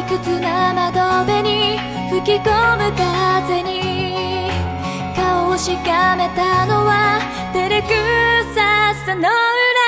退屈な窓辺に吹き込む風に。顔をしかめたのは照れくささの裏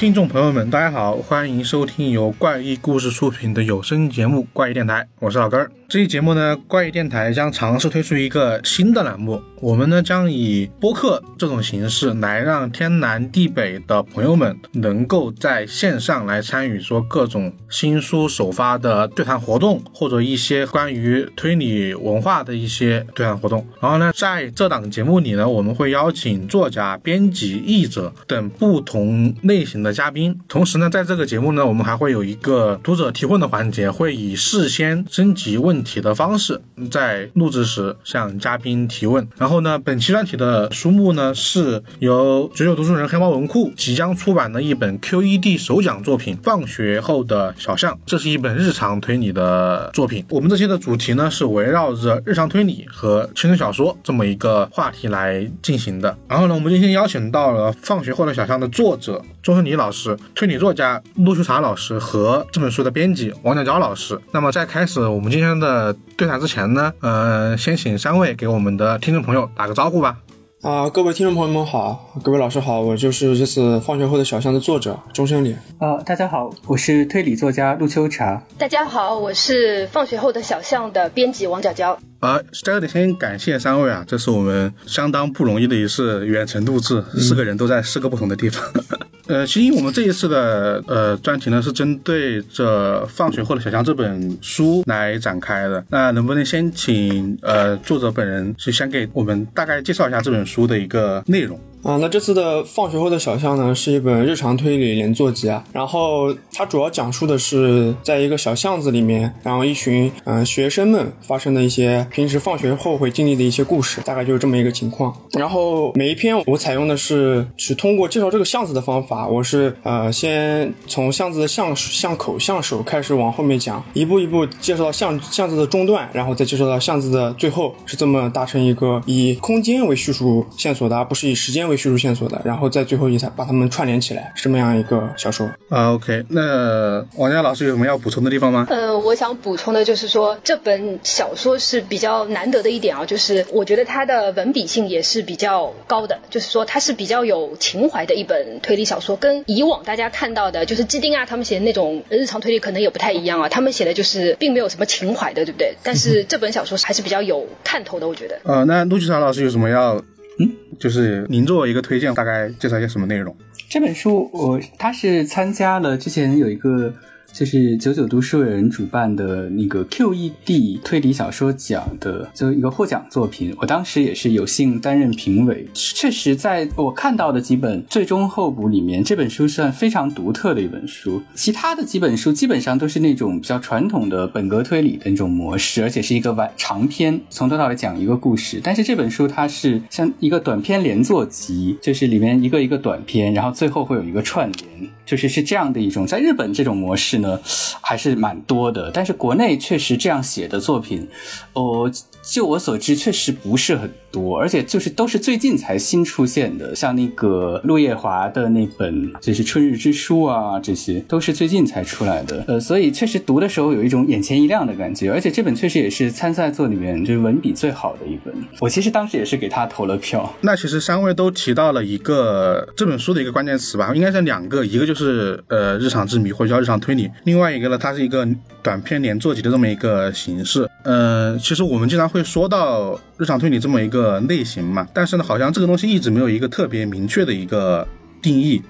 听众朋友们，大家好，欢迎收听由怪异故事出品的有声节目《怪异电台》，我是老根儿。这期节目呢，怪异电台将尝试推出一个新的栏目，我们呢将以播客这种形式来让天南地北的朋友们能够在线上来参与说各种新书首发的对谈活动，或者一些关于推理文化的一些对谈活动。然后呢，在这档节目里呢，我们会邀请作家、编辑、译者等不同类型的嘉宾。同时呢，在这个节目呢，我们还会有一个读者提问的环节，会以事先征集问题的方式，在录制时向嘉宾提问。然后呢，本期专题的书目呢是由九九读书人黑猫文库即将出版的一本 QED 首奖作品《放学后的小象》，这是一本日常推理的作品。我们这期的主题呢是围绕着日常推理和轻松小说这么一个话题来进行的。然后呢，我们今天邀请到了《放学后的小象》的作者周胜礼老师、推理作家陆秋茶老师和这本书的编辑王小娇老师。那么在开始我们今天的对谈之前呢，呃，先请三位给我们的听众朋友打个招呼吧。啊、各位听众朋友们好，各位老师好，我就是这次放学后的小象的作者钟生礼。呃，大家好，我是推理作家陆秋茶。大家好，我是放学后的小象的编辑王角娇。呃，在这里先感谢三位啊，这是我们相当不容易的一次远程录制，四个人都在四个不同的地方。呃，其实我们这一次的呃专题呢，是针对这《放学后的小江》这本书来展开的。那能不能先请呃作者本人是先给我们大概介绍一下这本书的一个内容？啊、那这次的放学后的小象呢，是一本日常推理连作集啊。然后它主要讲述的是在一个小巷子里面，然后一群嗯、学生们发生的一些平时放学后会经历的一些故事，大概就是这么一个情况。然后每一篇我采用的是是通过介绍这个巷子的方法，我是呃先从巷子的巷巷口巷首开始往后面讲，一步一步介绍到巷巷子的中段，然后再介绍到巷子的最后，是这么达成一个以空间为叙述线索的，而不是以时间为叙述线索的，然后在最后一才把它们串联起来，是这么样一个小说。啊，OK，那王佳老师有什么要补充的地方吗？呃，我想补充的就是说，这本小说是比较难得的一点啊，就是我觉得它的文笔性也是比较高的，就是说它是比较有情怀的一本推理小说，跟以往大家看到的，就是基丁啊他们写的那种日常推理可能也不太一样啊，他们写的就是并没有什么情怀的，对不对？但是这本小说还是比较有看头的，我觉得。呃，那陆剧长老师有什么要？嗯，就是您做一个推荐，大概介绍一下什么内容？这本书我他是参加了之前有一个就是九九读书人主办的那个 QED 推理小说奖的就一个获奖作品，我当时也是有幸担任评委。确实，在我看到的几本最终候补里面，这本书算非常独特的一本书。其他的几本书基本上都是那种比较传统的本格推理的那种模式，而且是一个完长篇，从头到尾讲一个故事。但是这本书它是像一个短篇连作集，就是里面一个一个短篇，然后最后会有一个串联，就是是这样的一种。在日本这种模式呢，还是蛮多的，但是国内确实这样写的作品，哦，就我所知，确实不是很多，而且就是都是最近才新出现的，像那个陆夜华的那本就是《春日之书》啊，这些都是最近才出来的。呃，所以确实读的时候有一种眼前一亮的感觉，而且这本确实也是参赛作里面就是文笔最好的一本。我其实当时也是给他投了票。那其实三位都提到了一个这本书的一个关键词吧，应该是两个，一个就是呃日常之谜或者叫日常推理，另外一个呢，它是一个短篇连作集的这么一个形式。呃，其实我们经常会说到日常推理这么一个类型嘛，但是呢，好像这个东西一直没有一个特别明确的一个定义。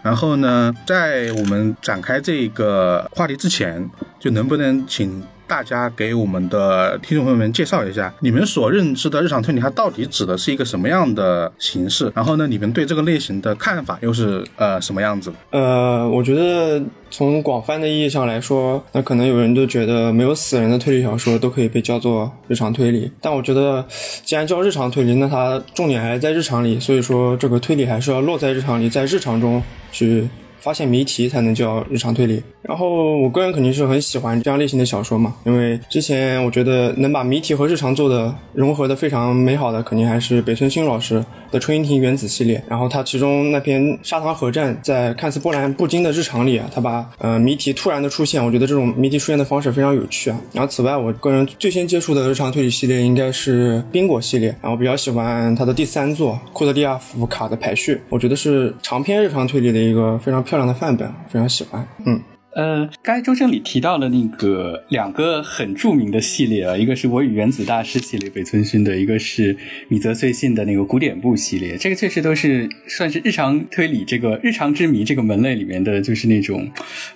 然后呢，在我们展开这个话题之前，就能不能请大家给我们的听众朋友们介绍一下，你们所认知的日常推理，它到底指的是一个什么样的形式？然后呢，你们对这个类型的看法又是呃什么样子？呃，我觉得从广泛的意义上来说，那可能有人都觉得没有死人的推理小说都可以被叫做日常推理。但我觉得，既然叫日常推理，那它重点还是在日常里，所以说这个推理还是要落在日常里，在日常中去发现谜题才能叫日常推理。然后我个人肯定是很喜欢这样类型的小说嘛，因为之前我觉得能把谜题和日常做的融合的非常美好的，肯定还是北村新老师的《春樱庭原子》系列。然后他其中那篇砂糖核战，在看似波澜不惊的日常里啊，他把呃谜题突然的出现，我觉得这种谜题出现的方式非常有趣啊。然后此外，我个人最先接触的日常推理系列应该是宾果系列，然后比较喜欢他的第三作《库德利亚夫卡的排序》，我觉得是长篇日常推理的一个非常漂亮的范本，非常喜欢。嗯。呃，刚才周正里提到了那个两个很著名的系列啊，一个是我与原子大师系列，北村薰的；一个是米泽穗信的那个古典部系列。这个确实都是算是日常推理这个日常之谜这个门类里面的就是那种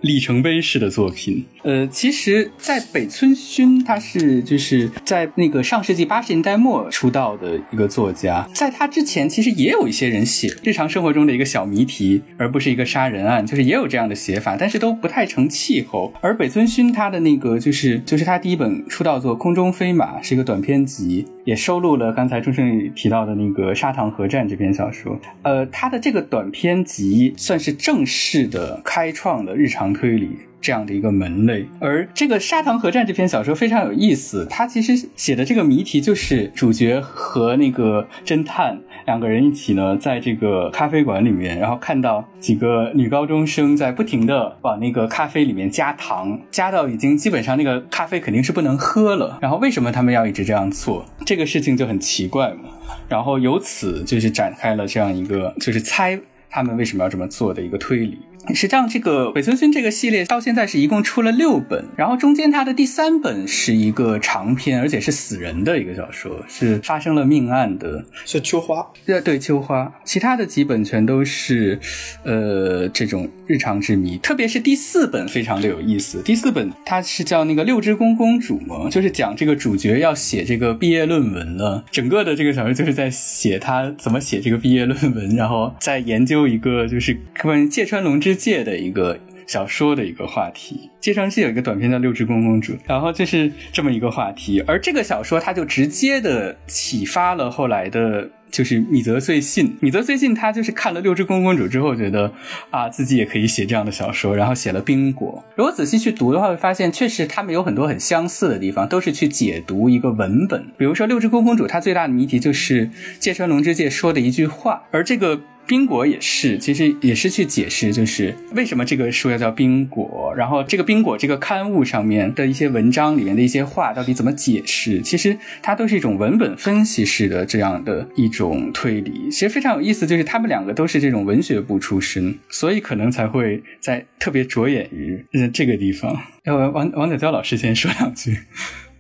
里程碑式的作品。呃，其实，在北村薰他是就是在那个上世纪八十年代末出道的一个作家，在他之前其实也有一些人写日常生活中的一个小谜题，而不是一个杀人案，就是也有这样的写法，但是都不太。成气候，而北村薰他的那个就是就是他第一本出道作《空中飞马》是一个短篇集，也收录了刚才钟声宇提到的那个《砂糖核战》这篇小说。呃，他的这个短篇集算是正式的开创了日常推理。这样的一个门类，而这个《砂糖核战》这篇小说非常有意思，它其实写的这个谜题就是主角和那个侦探两个人一起呢，在这个咖啡馆里面，然后看到几个女高中生在不停的往那个咖啡里面加糖，加到已经基本上那个咖啡肯定是不能喝了。然后为什么他们要一直这样做？这个事情就很奇怪嘛。然后由此就是展开了这样一个就是猜他们为什么要这么做的一个推理。实际上，这个北村薰这个系列到现在是一共出了六本，然后中间它的第三本是一个长篇，而且是死人的一个小说，是发生了命案的，是秋花。对对，秋花。其他的几本全都是，呃，这种日常之谜。特别是第四本非常的有意思。第四本它是叫那个六之宫公主嘛，就是讲这个主角要写这个毕业论文了。整个的这个小说就是在写他怎么写这个毕业论文，然后再研究一个就是关于芥川龙之。界的一个小说的一个话题，芥川是有一个短篇叫《六只公公主》，然后就是这么一个话题，而这个小说它就直接的启发了后来的，就是米泽穗信。米泽穗信他就是看了《六只公公主》之后，觉得啊自己也可以写这样的小说，然后写了《冰果》。如果仔细去读的话，会发现确实他们有很多很相似的地方，都是去解读一个文本。比如说《六只公公主》，它最大的谜题就是芥川龙之介说的一句话，而这个。冰果也是，其实也是去解释，就是为什么这个书要叫冰果，然后这个冰果这个刊物上面的一些文章里面的一些话到底怎么解释？其实它都是一种文本分析式的这样的一种推理。其实非常有意思，就是他们两个都是这种文学部出身，所以可能才会在特别着眼于这个地方。要王王子娇老师先说两句。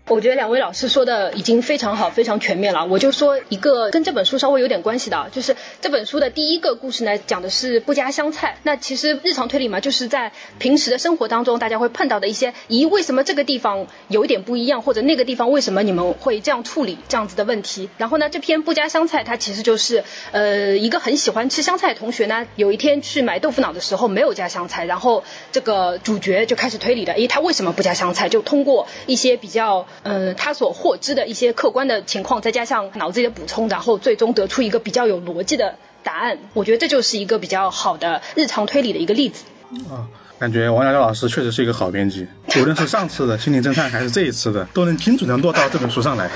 我觉得两位老师说的已经非常好，非常全面了。我就说一个跟这本书稍微有点关系的，就是这本书的第一个故事呢，讲的是不加香菜。那其实日常推理嘛，就是在平时的生活当中，大家会碰到的一些，咦，为什么这个地方有一点不一样，或者那个地方为什么你们会这样处理这样子的问题。然后呢，这篇不加香菜，它其实就是呃一个很喜欢吃香菜的同学呢，有一天去买豆腐脑的时候没有加香菜，然后这个主角就开始推理的，诶，他为什么不加香菜？就通过一些比较。呃，他所获知的一些客观的情况，再加上脑子里的补充，然后最终得出一个比较有逻辑的答案。我觉得这就是一个比较好的日常推理的一个例子。啊。感觉王小娇老师确实是一个好编辑，无论是上次的心灵侦探还是这一次的，都能精准的落到这本书上来，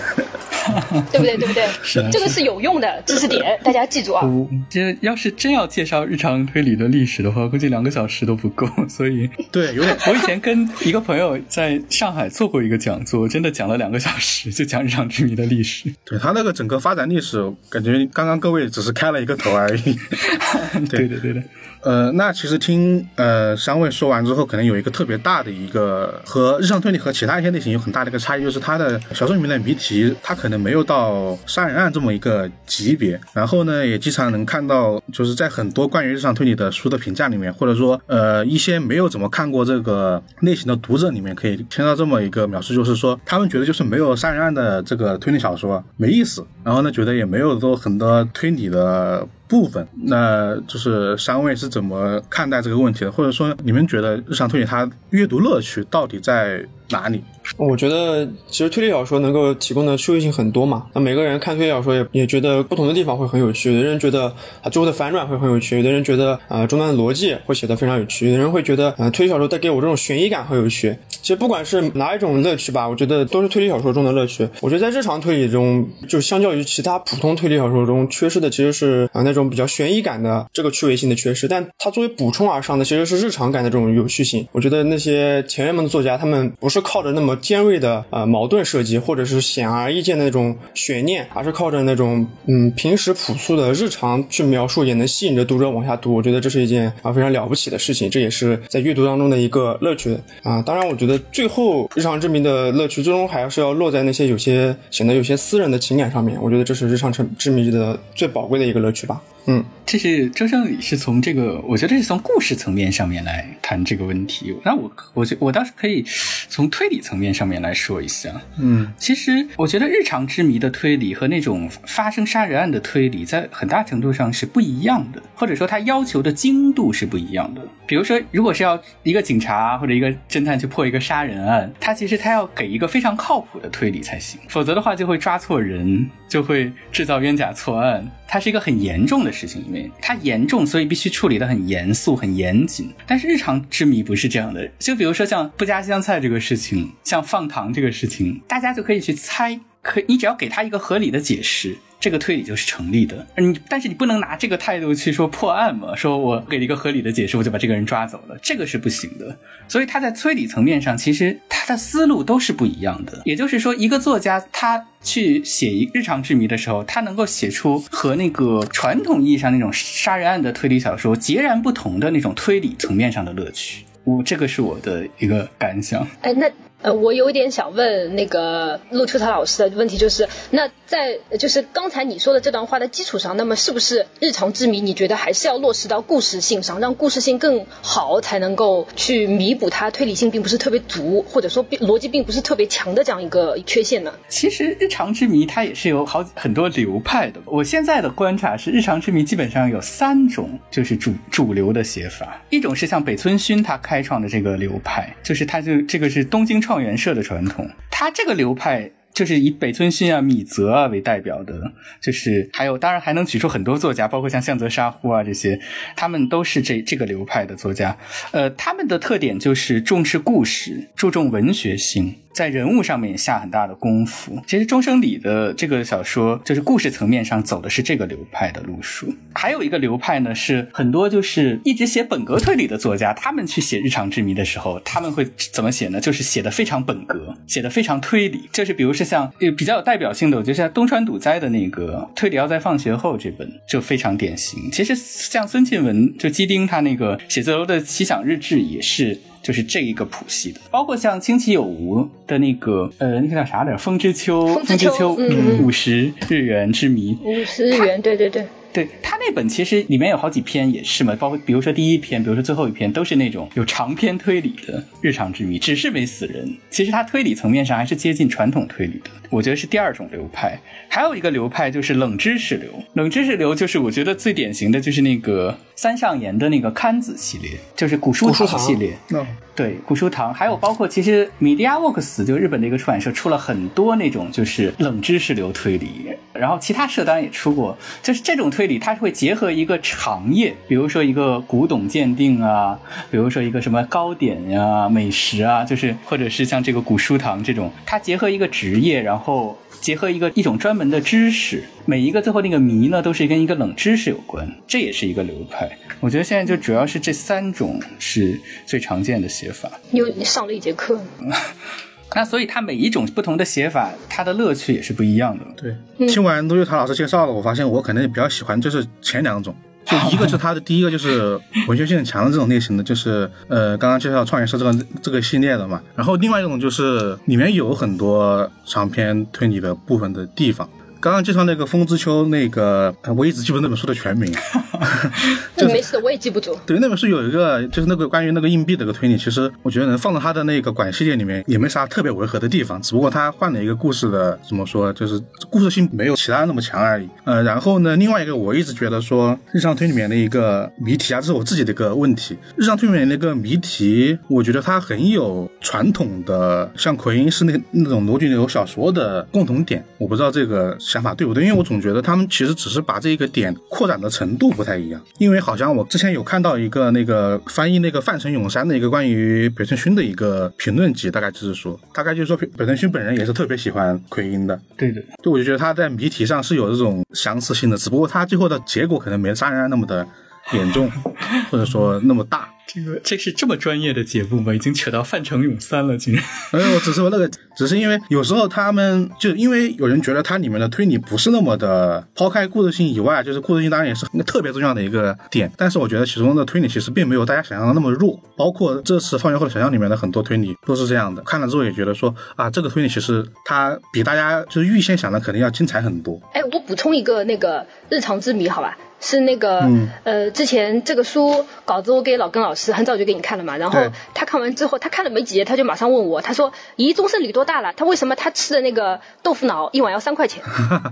对不对？对不对？是，这个是有用的知识点，大家记住啊。这要是真要介绍日常推理的历史的话，估计两个小时都不够。所以，对，有点。我以前跟一个朋友在上海做过一个讲座，真的讲了两个小时，就讲日常之谜的历史。对他那个整个发展历史，感觉刚刚各位只是开了一个头而已。对的，对的。呃，那其实听呃三位说完之后，可能有一个特别大的一个和日常推理和其他一些类型有很大的一个差异，就是它的小说里面的谜题，它可能没有到杀人案这么一个级别。然后呢，也经常能看到，就是在很多关于日常推理的书的评价里面，或者说呃一些没有怎么看过这个类型的读者里面，可以听到这么一个描述，就是说他们觉得就是没有杀人案的这个推理小说没意思，然后呢觉得也没有做很多推理的。部分，那就是三位是怎么看待这个问题的？或者说，你们觉得日常推理它阅读乐趣到底在哪里？我觉得其实推理小说能够提供的趣味性很多嘛。那每个人看推理小说也也觉得不同的地方会很有趣。有的人觉得它最后的反转会很有趣，有的人觉得呃中段的逻辑会写得非常有趣，有的人会觉得呃推理小说带给我这种悬疑感很有趣。其实不管是哪一种乐趣吧，我觉得都是推理小说中的乐趣。我觉得在日常推理中，就相较于其他普通推理小说中缺失的其实是啊、呃那种比较悬疑感的这个趣味性的缺失，但它作为补充而上的其实是日常感的这种有趣性。我觉得那些前人们的作家，他们不是是靠着那么尖锐的呃矛盾设计，或者是显而易见的那种悬念，而是靠着那种嗯平时朴素的日常去描述，也能吸引着读者往下读。我觉得这是一件啊非常了不起的事情，这也是在阅读当中的一个乐趣啊。当然，我觉得最后日常之谜的乐趣，最终还是要落在那些有些显得有些私人的情感上面。我觉得这是日常之谜的最宝贵的一个乐趣吧。嗯，这是周胜礼是从这个，我觉得是从故事层面上面来谈这个问题。那我我觉我倒是可以从推理层面上面来说一下。嗯，其实我觉得日常之谜的推理和那种发生杀人案的推理，在很大程度上是不一样的，或者说它要求的精度是不一样的。比如说，如果是要一个警察或者一个侦探去破一个杀人案，他其实他要给一个非常靠谱的推理才行，否则的话就会抓错人，就会制造冤假错案。它是一个很严重的事情，因为它严重，所以必须处理的很严肃、很严谨。但是日常之谜不是这样的，就比如说像不加香菜这个事情，像放糖这个事情，大家就可以去猜，可你只要给他一个合理的解释。这个推理就是成立的，你但是你不能拿这个态度去说破案嘛？说我给了一个合理的解释，我就把这个人抓走了，这个是不行的。所以他在推理层面上，其实他的思路都是不一样的。也就是说，一个作家他去写一日常之谜的时候，他能够写出和那个传统意义上那种杀人案的推理小说截然不同的那种推理层面上的乐趣。我这个是我的一个感想。哎，那呃，我有一点想问那个陆秋草老师的问题，就是那在就是刚才你说的这段话的基础上，那么是不是日常之谜，你觉得还是要落实到故事性上，让故事性更好，才能够去弥补它推理性并不是特别足，或者说逻辑并不是特别强的这样一个缺陷呢？其实日常之谜它也是有好很多流派的。我现在的观察是，日常之谜基本上有三种就是主主流的写法，一种是像北村薰他开创的这个流派，就是他就这个是东京创元社的传统，他这个流派。就是以北村薰啊、米泽啊为代表的，就是还有当然还能举出很多作家，包括像向泽沙呼啊这些，他们都是这这个流派的作家。呃，他们的特点就是重视故事，注重文学性。在人物上面也下很大的功夫。其实中生里的这个小说，就是故事层面上走的是这个流派的路数。还有一个流派呢，是很多就是一直写本格推理的作家，他们去写日常之谜的时候，他们会怎么写呢？就是写的非常本格，写的非常推理。就是比如是像呃比较有代表性的，我觉得像东川堵灾的那个《推理要在放学后》这本就非常典型。其实像孙庆文就基丁他那个写字楼的奇想日志也是。就是这一个谱系的，包括像清崎有无的那个，呃，那个叫啥来着？风之秋，风之秋嗯五十日元之谜，五十日元，对对对。对他那本其实里面有好几篇也是嘛，包括比如说第一篇，比如说最后一篇，都是那种有长篇推理的日常之谜，只是没死人。其实他推理层面上还是接近传统推理的，我觉得是第二种流派。还有一个流派就是冷知识流，冷知识流就是我觉得最典型的就是那个三上岩的那个刊子系列，就是古书堂系列。那对，古书堂，还有包括其实 MediaWorks 就日本的一个出版社出了很多那种就是冷知识流推理，然后其他社当然也出过，就是这种推理它是会结合一个行业，比如说一个古董鉴定啊，比如说一个什么糕点呀、美食啊，就是或者是像这个古书堂这种，它结合一个职业，然后结合一个一种专门的知识，每一个最后那个谜呢都是跟一个冷知识有关，这也是一个流派。我觉得现在就主要是这三种是最常见的写法。你又上了一节课，那所以它每一种不同的写法，它的乐趣也是不一样的。对，听完陆玉堂老师介绍了，我发现我可能比较喜欢就是前两种。就一个是他的第一个就是文学性很强的这种类型的，就是呃刚刚介绍创业社这个这个系列的嘛。然后另外一种就是里面有很多长篇推理的部分的地方。刚刚介绍那个《风之丘》，那个呃我一直记不住那本书的全名，就是没事，我也记不住。对，那本书有一个就是那个关于那个硬币的一个推理，其实我觉得能放到他的那个管系列里面也没啥特别违和的地方，只不过他换了一个故事的怎么说，就是故事性没有其他那么强而已。呃，然后呢，另外一个我一直觉得说日常推理里面的一个谜题啊，这是我自己的一个问题。日常推理里面那个谜题，我觉得它很有传统的像奎因是那那种罗辑流小说的共同点，我不知道这个小想法对不对？因为我总觉得他们其实只是把这个点扩展的程度不太一样。因为好像我之前有看到一个那个翻译那个范成永山的一个关于北村薰的一个评论集，大概就是说，大概就是说北村薰本人也是特别喜欢奎因的，对的，就我就觉得他在谜题上是有这种相似性的，只不过他最后的结果可能没杀人案那么的严重，或者说那么大。这个这是这么专业的节目吗？已经扯到范成永三了，竟然。没有，只是我那个，只是因为有时候他们就因为有人觉得它里面的推理不是那么的，抛开故事性以外，就是故事性当然也是那特别重要的一个点，但是我觉得其中的推理其实并没有大家想象的那么弱，包括这次放学后的想象里面的很多推理都是这样的，看了之后也觉得说啊，这个推理其实它比大家就是预先想的肯定要精彩很多。哎，我补充一个那个日常之谜，好吧？是那个、嗯呃，之前这个书稿子我给老根老师很早就给你看了嘛，然后他看完之后，他看了没几页，他就马上问我，他说：“咦，宗盛旅多大了？他为什么他吃的那个豆腐脑一碗要三块钱？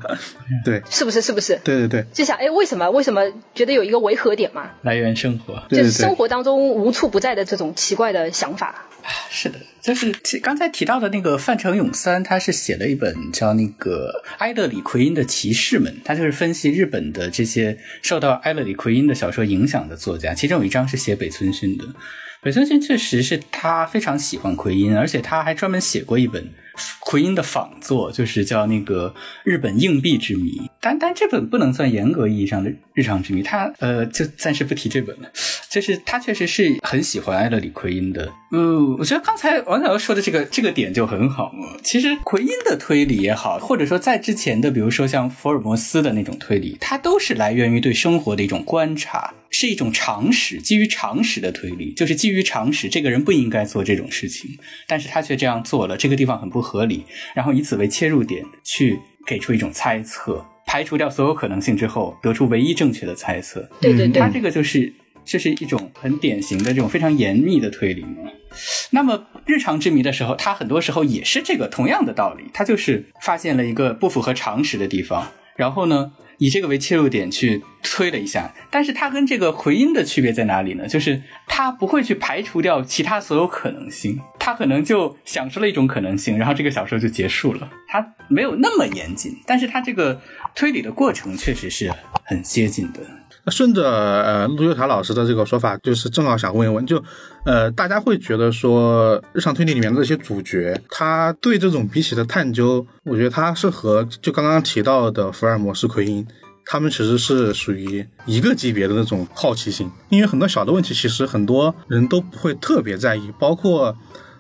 对，是不是？是不是？”对对对，就想哎，为什么？为什么觉得有一个违和点嘛？来源生活。就是生活当中无处不在的这种奇怪的想法。是的，就是刚才提到的那个范成永三，他是写了一本叫那个埃勒里奎因的骑士们，他就是分析日本的这些受到埃勒里奎因的小说影响的作家，其中有一章是写北村薰的。北村薰确实是他非常喜欢奎因，而且他还专门写过一本奎因的仿作，就是叫那个《日本硬币之谜》。但但这本不能算严格意义上的日常之谜，他呃就暂时不提这本了。就是他确实是很喜欢埃勒里奎因的。嗯，我觉得刚才王小说的这个这个点就很好。其实奎因的推理也好，或者说在之前的，比如说像福尔摩斯的那种推理，它都是来源于对生活的一种观察，是一种常识，基于常识的推理，就是基于常识，这个人不应该做这种事情，但是他却这样做了，这个地方很不合理，然后以此为切入点去给出一种猜测。排除掉所有可能性之后，得出唯一正确的猜测。对对对，他这个就是就是一种很典型的这种非常严密的推理嘛。那么日常之谜的时候，它很多时候也是这个同样的道理，它就是发现了一个不符合常识的地方，然后呢，以这个为切入点去推了一下。但是它跟这个回音的区别在哪里呢？就是它不会去排除掉其他所有可能性，它可能就想出了一种可能性，然后这个小说就结束了。它没有那么严谨，但是它这个推理的过程确实是很接近的。那顺着呃陆优塔老师的这个说法，就是正好想问一问，就呃大家会觉得说日常推理里面的这些主角，他对这种谜题的探究，我觉得他是和就刚刚提到的福尔摩斯、奎因，他们其实是属于一个级别的那种好奇心，因为很多小的问题，其实很多人都不会特别在意，包括。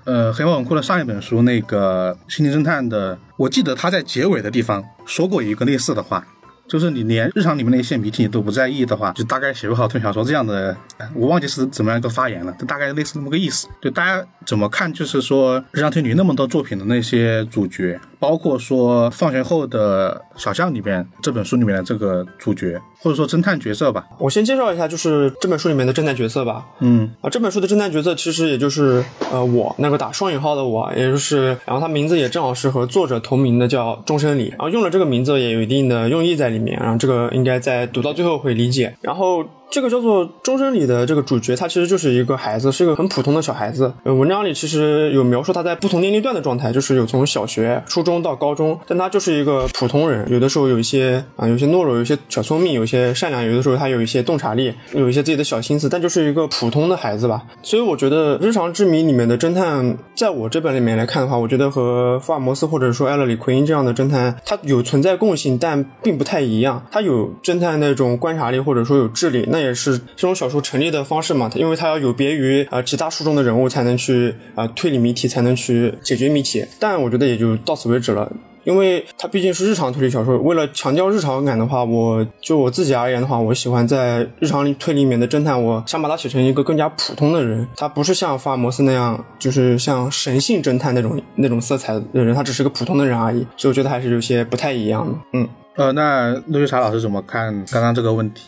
呃，黑猫文库的上一本书那个《心灵侦探》的，我记得他在结尾的地方说过一个类似的话，就是你连日常里面的一些谜题你都不在意的话，就大概写不好推小说这样的，我忘记是怎么样一个发言了，就大概类似那么个意思。就大家怎么看，就是说日常推理那么多作品的那些主角，包括说放学后的小巷里面这本书里面的这个主角，或者说侦探角色吧，我先介绍一下，就是这本书里面的侦探角色吧。嗯啊，这本书的侦探角色其实也就是呃我那个打双引号的我，也就是，然后他名字也正好是和作者同名的，叫终身里，然后用了这个名字也有一定的用意在里面，然后这个应该在读到最后会理解。然后这个叫做终身里的这个主角，他其实就是一个孩子，是一个很普通的小孩子。呃，文章里其实有描述他在不同年龄段的状态，就是有从小学、初中到高中，但他就是一个普通人，有的时候有一些啊、有些懦弱，有些小聪明，有一些善良，有的时候他有一些洞察力，有一些自己的小心思，但就是一个普通的孩子吧。所以我觉得《日常之谜》里面的侦探，在我这本里面来看的话，我觉得和福尔摩斯或者说艾勒里奎因这样的侦探，他有存在共性，但并不太一样。他有侦探那种观察力，或者说有智力，那也是这种小说成立的方式嘛。因为它要有别于啊、呃其他书中的人物，才能去啊、推理谜题，才能去解决谜题。但我觉得也就到此为止了。因为它毕竟是日常推理小说，为了强调日常感的话，我就我自己而言的话，我喜欢在日常推理里面的侦探，我想把它写成一个更加普通的人，他不是像福尔摩斯那样，就是像神性侦探那种那种色彩的人，他只是个普通的人而已，所以我觉得还是有些不太一样的。嗯，呃，那陆秀茶老师怎么看刚刚这个问题？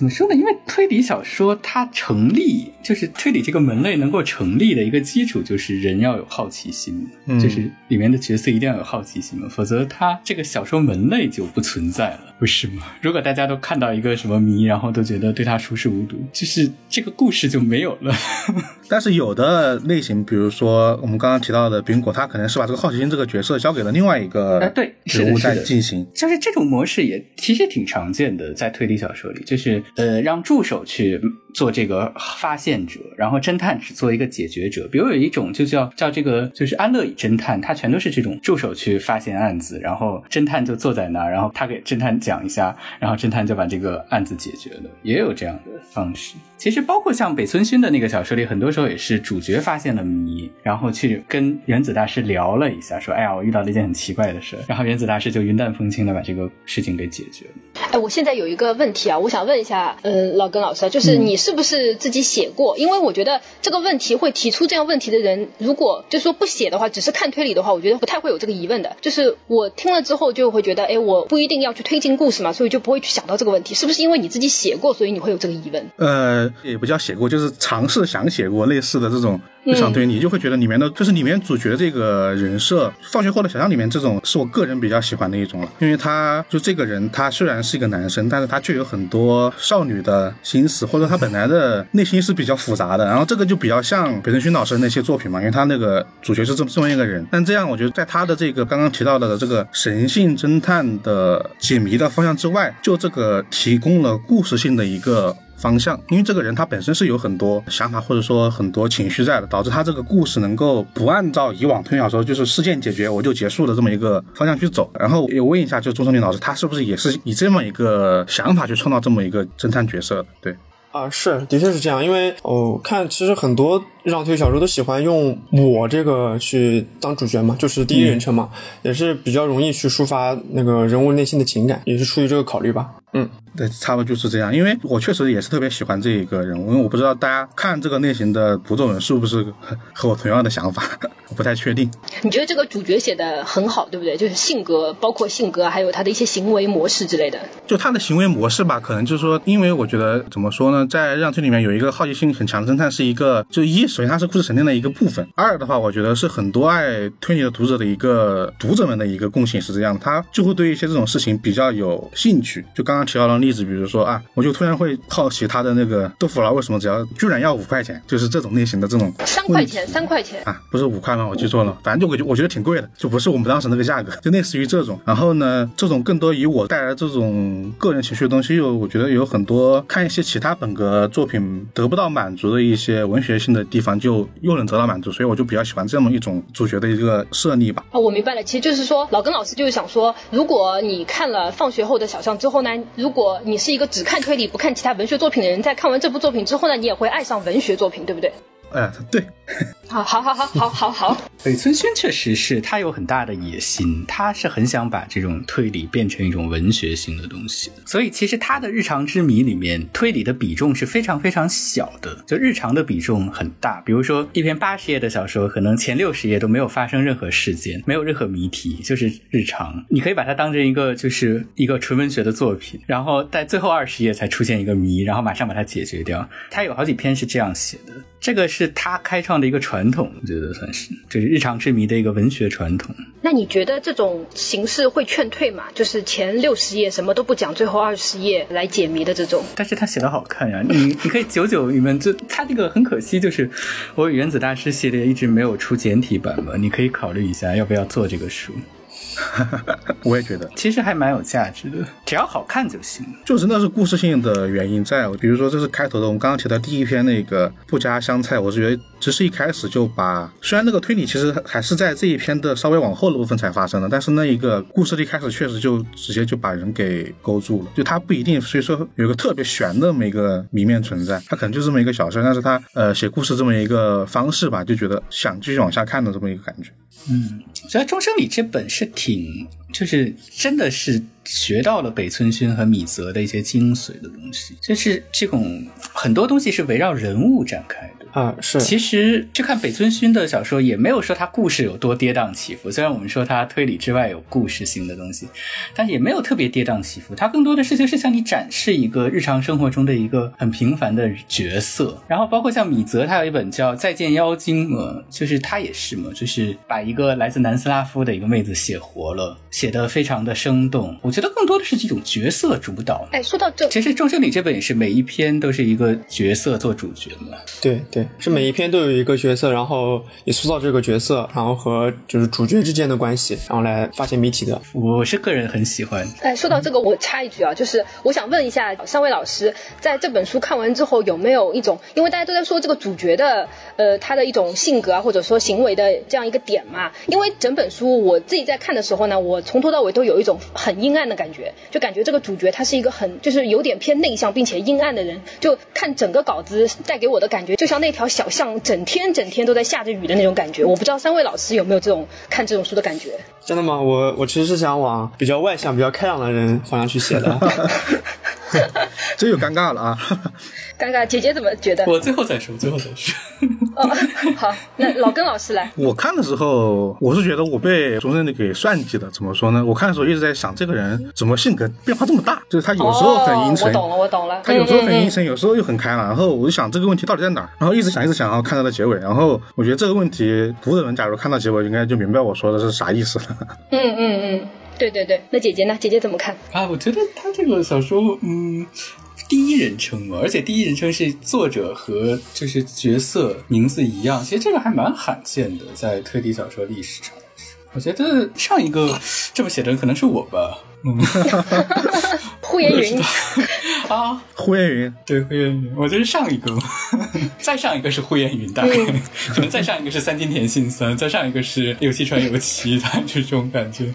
怎么说呢？因为推理小说它成立，就是推理这个门类能够成立的一个基础，就是人要有好奇心，嗯就是里面的角色一定要有好奇心嘛，否则它这个小说门类就不存在了，不是吗？如果大家都看到一个什么谜，然后都觉得对他熟视无睹，就是这个故事就没有了。但是有的类型，比如说我们刚刚提到的苹果，他可能是把这个好奇心这个角色交给了另外一个哎对是的人物在进行。就是这种模式也其实挺常见的，在推理小说里，就是呃让助手去做这个发现者，然后侦探只做一个解决者。比如有一种就叫叫这个就是安乐椅侦探，他全都是这种助手去发现案子，然后侦探就坐在那儿，然后他给侦探讲一下，然后侦探就把这个案子解决了，也有这样的方式。其实包括像北村薰的那个小说里，很多时候也是主角发现了谜，然后去跟原子大师聊了一下，说：“哎呀，我遇到了一件很奇怪的事。”然后原子大师就云淡风轻的把这个事情给解决了。哎，我现在有一个问题啊，我想问一下，嗯，老根老师啊，就是你是不是自己写过？因为我觉得这个问题会提出这样问题的人，如果就是说不写的话，只是看推理的话，我觉得不太会有这个疑问的。就是我听了之后就会觉得，哎，我不一定要去推进故事嘛，所以就不会去想到这个问题，是不是因为你自己写过，所以你会有这个疑问？呃，也不叫写过，就是尝试想写过类似的这种日常推理，就会觉得里面的就是里面主角这个人设，放学后的小巷里面这种是我个人比较喜欢的一种了，因为他就这个人，他虽然是一个男生，但是他却有很多少女的心思，或者他本来的内心是比较复杂的，然后这个就比较像北村薰老师的那些作品嘛，因为他那个主角是这么这么一个人，但这样我觉得在他的这个刚刚提到的这个神性侦探的解谜的方向之外，就这个提供了故事性的一个方向，因为这个人他本身是有很多想法或者说很多情绪在的，导致他这个故事能够不按照以往推理小说就是事件解决我就结束的这么一个方向去走。然后也问一下，就钟松林老师，他是不是也是以这么一个想法去创造这么一个侦探角色？对。啊，是，的确是这样，因为我、看其实很多日常推理小说都喜欢用我这个去当主角嘛，就是第一人称嘛，也是比较容易去抒发那个人物内心的情感，也是出于这个考虑吧。嗯，对，差不多就是这样。因为我确实也是特别喜欢这一个人物，因为我不知道大家看这个类型的读者们是不是和和我同样的想法，我不太确定。你觉得这个主角写的很好，对不对？就是性格，包括性格，还有他的一些行为模式之类的。就他的行为模式吧，可能就是说，因为我觉得怎么说呢，在让推里面有一个好奇心很强的侦探，是一个就一，首先他是故事沉淀的一个部分；二的话，我觉得是很多爱推理的读者的一个读者们的一个共性是这样的，他就会对一些这种事情比较有兴趣。就刚刚提到的例子，比如说啊，我就突然会好奇他的那个豆腐脑为什么只要居然要五块钱，就是这种类型的这种三块钱，三块钱。啊，不是五块吗？我记错了，反正就我觉我觉得挺贵的，就不是我们当时那个价格，就类似于这种。然后呢，这种更多以我带来的这种个人情绪的东西，又我觉得有很多看一些其他本格作品得不到满足的一些文学性的地方，就又能得到满足，所以我就比较喜欢这么一种主角的一个设立吧。啊，我明白了，其实就是说，老根老师就是想说，如果你看了《放学后的小巷》之后呢，如果你是一个只看推理不看其他文学作品的人，在看完这部作品之后呢，你也会爱上文学作品，对不对？哎，对，好，好，好，好，好，好，好。北村薰确实是他有很大的野心，他是很想把这种推理变成一种文学性的东西。所以其实他的日常之谜里面，推理的比重是非常非常小的，就日常的比重很大。比如说一篇八十页的小说，可能前六十页都没有发生任何事件，没有任何谜题，就是日常。你可以把它当成一个就是一个纯文学的作品，然后在最后二十页才出现一个谜，然后马上把它解决掉。他有好几篇是这样写的，这个是他开创的一个传统，我觉得算是就是日常之谜的一个文学传统。那你觉得这种形式会劝退吗？就是前六十页什么都不讲，最后二十页来解谜的这种。但是他写的好看呀，你你可以久久你们这他这个很可惜，就是我与原子大师系列一直没有出简体版嘛，你可以考虑一下要不要做这个书，我也觉得，其实还蛮有价值的，只要好看就行。就真的是故事性的原因在，比如说这是开头的，我们刚刚提到第一篇那个不加香菜，我是觉得只是一开始就把，虽然那个推理其实还是在这一篇的稍微往后的部分才发生的，但是那一个故事的一开始确实就直接就把人给勾住了，就它不一定，所以说有一个特别悬的这么一个谜面存在，它可能就这么一个小事，但是它呃写故事这么一个方式吧，就觉得想继续往下看的这么一个感觉。嗯，觉得《终生里》这本是挺，就是真的是学到了北村薰和米泽的一些精髓的东西，就是这种很多东西是围绕人物展开的。啊，是其实去看北村薰的小说，也没有说他故事有多跌宕起伏。虽然我们说他推理之外有故事性的东西，但也没有特别跌宕起伏。他更多的事情是向你展示一个日常生活中的一个很平凡的角色。然后包括像米泽，他有一本叫《再见妖精》嘛，就是他也是嘛，就是把一个来自南斯拉夫的一个妹子写活了，写的非常的生动。我觉得更多的是这种角色主导。哎，说到这，其实《众生里》这本也是每一篇都是一个角色做主角嘛。对对，是每一篇都有一个角色，然后你塑造这个角色，然后和就是主角之间的关系，然后来发现谜题的。我是个人很喜欢。哎，说到这个，我插一句啊，就是我想问一下三位老师，在这本书看完之后，有没有一种，因为大家都在说这个主角的，呃，他的一种性格啊，或者说行为的这样一个点嘛？因为整本书我自己在看的时候呢，我从头到尾都有一种很阴暗的感觉，就感觉这个主角他是一个很就是有点偏内向并且阴暗的人，就看整个稿子带给我的感觉，就像那条小巷整天整天都在下着雨的那种感觉。我不知道三位老师有没有这种看这种书的感觉？真的吗？我我其实是想往比较外向、比较开朗的人方向去写的。这又尴尬了啊！尴尬，姐姐怎么觉得？我最后再说，最后再说。哦，好，那老根老师来。我看的时候，我是觉得我被中生的给算计了。怎么说呢？我看的时候一直在想，这个人怎么性格变化这么大？就是他有时候很阴沉，我懂了，我懂了。他有时候很阴沉，有时候又很开朗。然后我就想这个问题到底在哪儿？然后一直想，一直想，然后看到了结尾。然后我觉得这个问题，读者们假如看到结尾，应该就明白我说的是啥意思了。嗯 嗯嗯，对对对。那姐姐呢？姐姐怎么看？啊，我觉得他这个小说，嗯。第一人称嘛，而且第一人称是作者和就是角色名字一样，其实这个还蛮罕见的，在推理小说历史上。我觉得上一个这么写的可能是我吧。嗯，呼延云啊，呼延云，对呼延云，我觉得上一个，再上一个是呼延云，大概。可能再上一个是三津田信三，再上一个是有气川有其他这种感觉，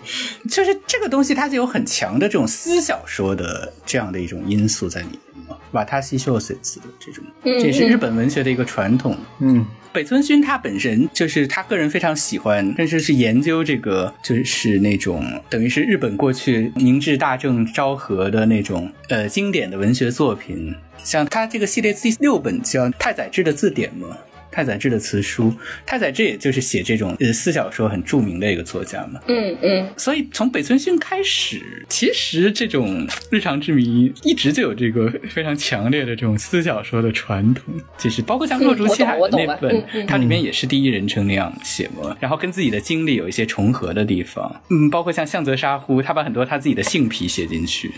就是这个东西它就有很强的这种私小说的这样的一种因素在里面嘛，瓦塔西秀水子的这种，这也是日本文学的一个传统，嗯。北村薰他本身就是他个人非常喜欢，甚至是研究这个，就是那种等于是日本过去明治大政昭和的那种呃经典的文学作品，像他这个系列第六本叫太宰治的字典嘛。太宰治的词书，太宰治也就是写这种呃私小说很著名的一个作家嘛。嗯嗯。所以从北村薰开始，其实这种日常之谜一直就有这个非常强烈的这种私小说的传统。其实包括像《若竹七海》的那本，它里面也是第一人称那样写嘛，然后跟自己的经历有一些重合的地方。嗯，包括像向泽沙呼，他把很多他自己的性癖写进去。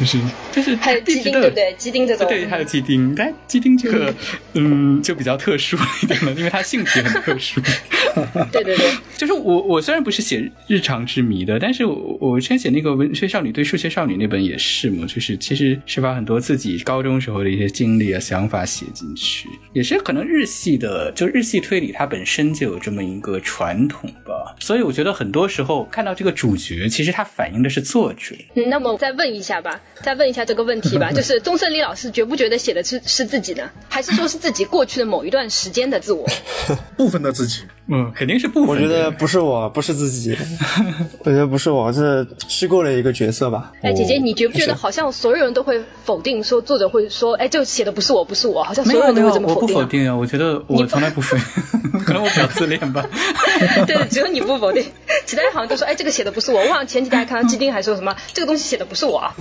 就 是就是还有鸡丁对不对？鸡丁这种对，还有鸡丁，但鸡丁这个嗯就比较特殊一点了，因为它性体很特殊。对 对对，就是我我虽然不是写日常之谜的，但是我我之前写那个文学少女对数学少女那本也是嘛，就是其实是把很多自己高中时候的一些经历啊想法写进去，也是可能日系的就日系推理它本身就有这么一个传统吧，所以我觉得很多时候看到这个主角，其实它反映的是作者。嗯，那么再问一下吧，再问一下这个问题吧，就是钟胜利老师觉不觉得写的是是自己呢，还是说是自己过去的某一段时间的自我？部分的自己，嗯，肯定是部分。我觉得不是我，不是自己，我觉得不是我，是虚构了一个角色吧。哎，姐姐，你觉不觉得好像所有人都会否定说作者会说，哎，这写的不是我，不是我，好像所有人都会这么否定。我不否定啊，我觉得我从来不否定，可能我比较自恋吧。对，只有你不否定，其他人好像都说，哎，这个写的不是我。我好像前几天还看到基丁还说什么，这个东西写的不是我。啊。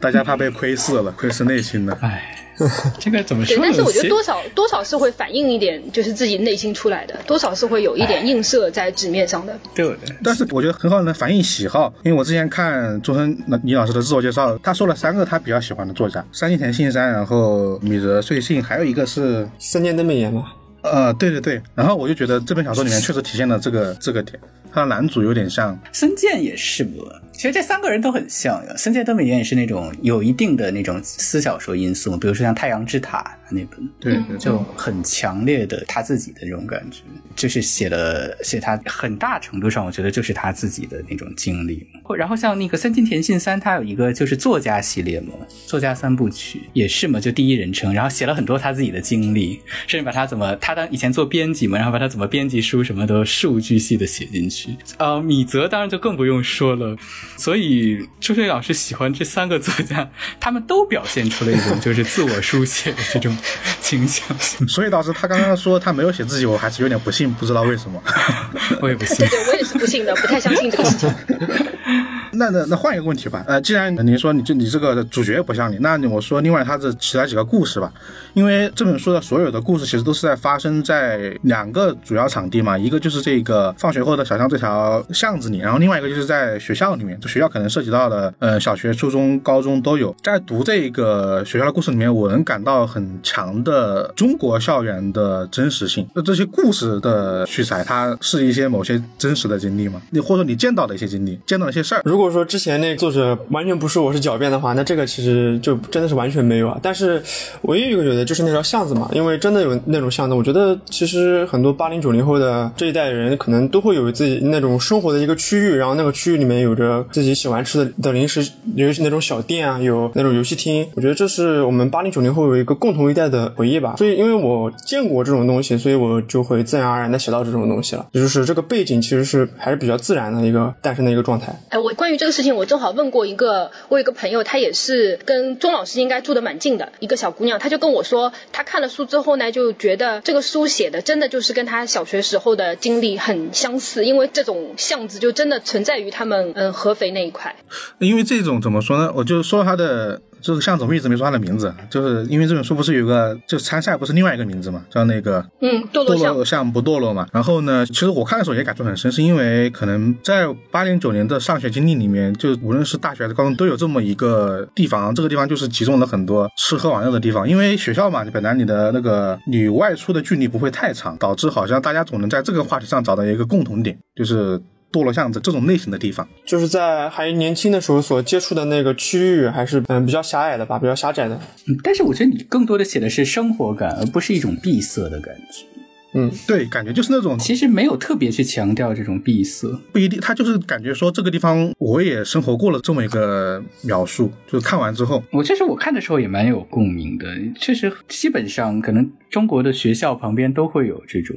大家怕被窥视了，窥视内心的。哎，这个怎么说？对，但是我觉得多少多少是会反映一点，就是自己内心出来的，多少是会有一点映射在纸面上的。对，但是我觉得很好能反映喜好，因为我之前看周深李老师的自我介绍，他说了三个他比较喜欢的作家：三津田信三，然后米泽穗信，还有一个是森见登美彦嘛。呃，对对对，然后我就觉得这本小说里面确实体现了这个这个点，他的男主有点像森见也是不？其实这三个人都很像呀。森健登美彦也是那种有一定的那种私小说因素，比如说像《太阳之塔》那本，对，就很强烈的他自己的那种感觉，就是写了写他很大程度上，我觉得就是他自己的那种经历。然后像那个三津田信三，他有一个就是作家系列嘛，作家三部曲也是嘛，就第一人称，然后写了很多他自己的经历，甚至把他怎么他当以前做编辑嘛，然后把他怎么编辑书什么的数据系的写进去。呃，米泽当然就更不用说了。所以朱水老师喜欢这三个作家，他们都表现出了一种就是自我书写的这种倾向。所以导致他刚刚说他没有写自己，我还是有点不信，不知道为什么。我也不信对，对，我也是不信的，不太相信这个事情。那那那换一个问题吧，呃，既然您说你这你这个主角不像你，那你我说另外他的其他几个故事吧，因为这本书的所有的故事其实都是在发生在两个主要场地嘛，一个就是这个放学后的小巷这条巷子里，然后另外一个就是在学校里面，这学校可能涉及到的呃小学、初中、高中都有。在读这个学校的故事里面，我能感到很强的中国校园的真实性。那这些故事的取材，它是一些某些真实的经历吗？你或者你见到的一些经历，见到一些事儿。如如果说之前那作者完全不是我是狡辩的话，那这个其实就真的是完全没有啊。但是唯一一个觉得就是那条巷子嘛，因为真的有那种巷子，我觉得其实很多八零九零后的这一代人可能都会有自己那种生活的一个区域，然后那个区域里面有着自己喜欢吃的的零食，有那种小店啊，有那种游戏厅。我觉得这是我们八零九零后有一个共同一代的回忆吧。所以因为我见过这种东西，所以我就会自然而然的写到这种东西了。也就是这个背景其实是还是比较自然的一个诞生的一个状态。哎，我关关于这个事情，我正好问过一个，我有一个朋友，她也是跟钟老师应该住的蛮近的一个小姑娘，她就跟我说，她看了书之后呢，就觉得这个书写的真的就是跟她小学时候的经历很相似，因为这种巷子就真的存在于他们嗯合肥那一块。因为这种怎么说呢？我就说他的这个向总，我一直没说他的名字，就是因为这本书不是有个就参赛不是另外一个名字嘛，叫那个嗯，堕落像不堕落嘛。然后呢，其实我看的时候也感触很深，是因为可能在八零九年的上学经历里面，就无论是大学还是高中，都有这么一个地方，这个地方就是集中了很多吃喝玩乐的地方。因为学校嘛，你本来你的那个你外出的距离不会太长，导致好像大家总能在这个话题上找到一个共同点，就是堕落巷子这种类型的地方。就是在还年轻的时候所接触的那个区域，还是嗯比较狭隘的吧，比较狭窄的。嗯但是我觉得你更多的写的是生活感，而不是一种闭塞的感觉。嗯，对，感觉就是那种其实没有特别去强调这种闭塞。不一定，他就是感觉说这个地方我也生活过了这么一个描述，就是看完之后，我确实我看的时候也蛮有共鸣的，确实基本上可能中国的学校旁边都会有这种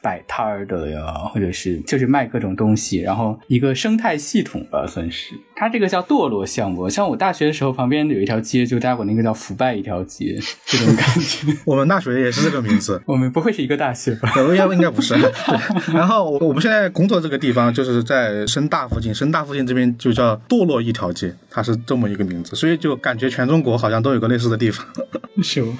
摆摊儿的呀，或者是就是卖各种东西，然后一个生态系统吧，算是。它这个叫堕落项目，像我大学的时候旁边有一条街，就大家管那个叫腐败一条街，这种感觉。我们大学也是这个名字。我们不会是一个大学吧？呃，应该应该不是。对，然后我我们现在工作这个地方就是在深大附近，深大附近这边就叫堕落一条街，它是这么一个名字，所以就感觉全中国好像都有个类似的地方。是吗？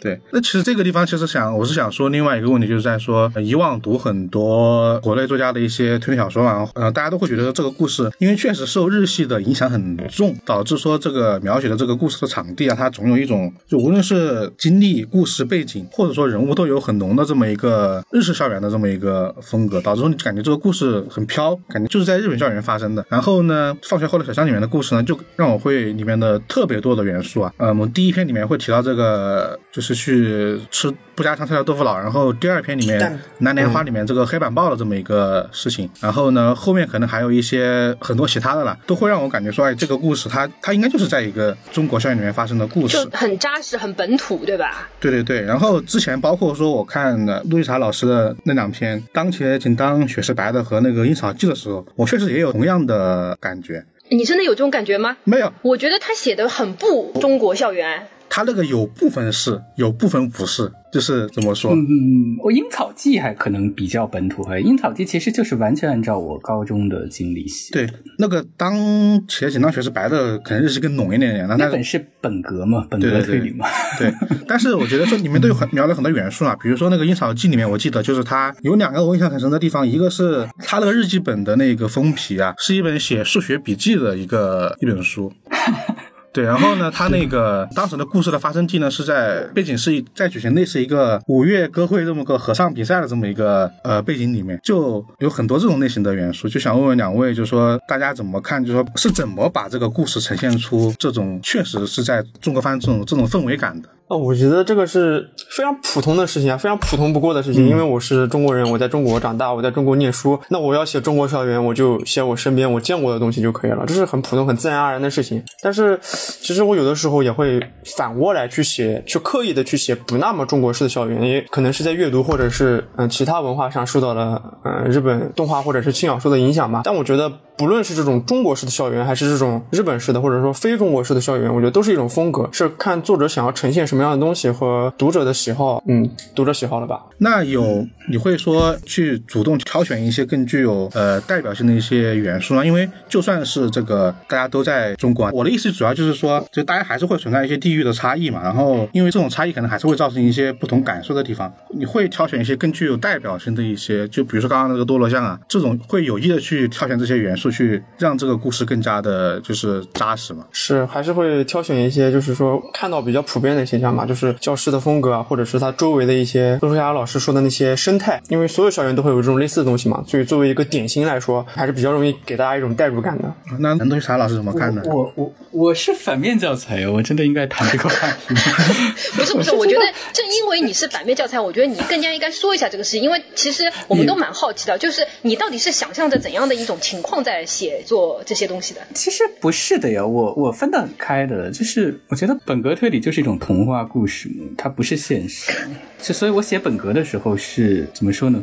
对，那其实这个地方其实想，我是想说另外一个问题，就是在说以往读很多国内作家的一些推理小说嘛，呃，大家都会觉得这个故事，因为确实受日系的影响很重，导致说这个描写的这个故事的场地啊，它总有一种就无论是经历、故事背景，或者说人物都有很浓的这么一个日式校园的这么一个风格，导致说你感觉这个故事很飘，感觉就是在日本校园发生的。然后呢，放学后的小巷里面的故事呢，就让我会里面的特别多的元素啊，呃，我们第一篇里面会提到这个就是去吃不加汤菜的豆腐脑，然后第二篇里面但南莲花里面这个黑板报的这么一个事情，然后呢后面可能还有一些很多其他的啦，都会让我感觉说，哎，这个故事它它应该就是在一个中国校园里面发生的故事就，很扎实、很本土，对吧？对对对，然后之前包括说我看的陆亦茶老师的那两篇《当茄请当雪是白的》和那个《樱草记》的时候，我确实也有同样的感觉。你真的有这种感觉吗？没有，我觉得他写的很不中国校园。他那个有部分是，有部分不是，就是怎么说？嗯，我樱草记还可能比较本土，化樱草记其实就是完全按照我高中的经历写。对，那个当茄请当学是白的，可能日系更浓一点点，那本是本格嘛，本格对对对推理嘛。对，但是我觉得说里面都有很描了很多元素啊，比如说那个《樱草记》里面，我记得就是它有两个我印象很深的地方，一个是它那个日记本的那个封皮啊，是一本写数学笔记的一个一本书。对，然后呢，他那个 当时的故事的发生地呢，是在背景是在举行类似一个五月歌会这么个合唱比赛的这么一个呃背景里面，就有很多这种类型的元素。就想问问两位，就是说大家怎么看？就是说是怎么把这个故事呈现出这种确实是在中国发生这种这种氛围感的？哦，我觉得这个是非常普通的事情啊，非常普通不过的事情。因为我是中国人，我在中国长大，我在中国念书，那我要写中国校园，我就写我身边我见过的东西就可以了，这是很普通、很自然而然的事情。但是，其实我有的时候也会反过来去写，去刻意的去写不那么中国式的校园，也可能是在阅读或者是嗯其他文化上受到了嗯日本动画或者是轻小说的影响吧。但我觉得，不论是这种中国式的校园，还是这种日本式的，或者说非中国式的校园，我觉得都是一种风格，是看作者想要呈现什么。样的东西和读者的喜好，嗯，读者喜好了吧？那有你会说去主动挑选一些更具有呃代表性的一些元素吗？因为就算是这个大家都在中国，我的意思主要就是说，就大家还是会存在一些地域的差异嘛。然后因为这种差异可能还是会造成一些不同感受的地方。你会挑选一些更具有代表性的一些，就比如说刚刚那个多罗像啊，这种会有意的去挑选这些元素，去让这个故事更加的就是扎实嘛。是，还是会挑选一些，就是说看到比较普遍的现象。嘛，就是教师的风格啊，或者是他周围的一些周书霞老师说的那些生态，因为所有校园都会有这种类似的东西嘛，所以作为一个典型来说，还是比较容易给大家一种代入感的。那南东霞老师怎么看呢？我我我是反面教材，我真的应该谈这个话题？不 是不是，我觉得正因为你是反面教材，我觉得你更加应该说一下这个事情，因为其实我们都蛮好奇的，就是你到底是想象着怎样的一种情况在写作这些东西的？其实不是的呀，我我分得很开的，就是我觉得本格推理就是一种童话。故事它不是现实，就所以我写本格的时候是怎么说呢？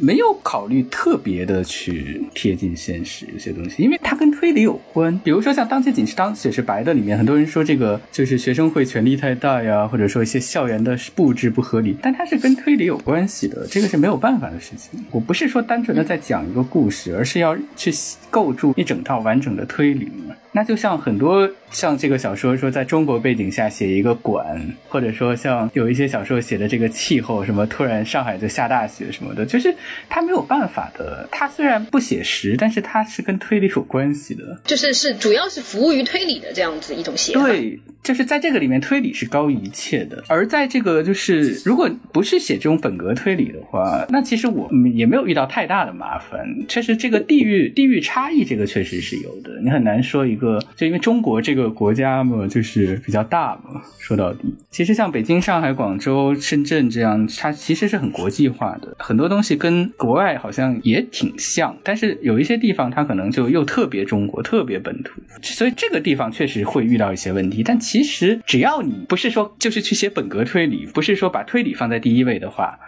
没有考虑特别的去贴近现实一些东西，因为它跟推理有关。比如说像《当街警是当血是白的》里面，很多人说这个就是学生会权力太大呀，或者说一些校园的布置不合理，但它是跟推理有关系的，这个是没有办法的事情。我不是说单纯的在讲一个故事，而是要去构筑一整套完整的推理。那就像很多像这个小说说，在中国背景下写一个馆，或者说像有一些小说写的这个气候，什么突然上海就下大雪什么的，就是他没有办法的。他虽然不写实，但是他是跟推理有关系的，就是是主要是服务于推理的这样子一种写法。对，就是在这个里面，推理是高于一切的。而在这个就是如果不是写这种本格推理的话，那其实我也没有遇到太大的麻烦。确实，这个地域地域差异，这个确实是有的，你很难说一。个就因为中国这个个国家嘛，就是比较大嘛。说到底，其实像北京、上海、广州、深圳这样，它其实是很国际化的，很多东西跟国外好像也挺像。但是有一些地方，它可能就又特别中国、特别本土，所以这个地方确实会遇到一些问题。但其实只要你不是说就是去写本格推理，不是说把推理放在第一位的话。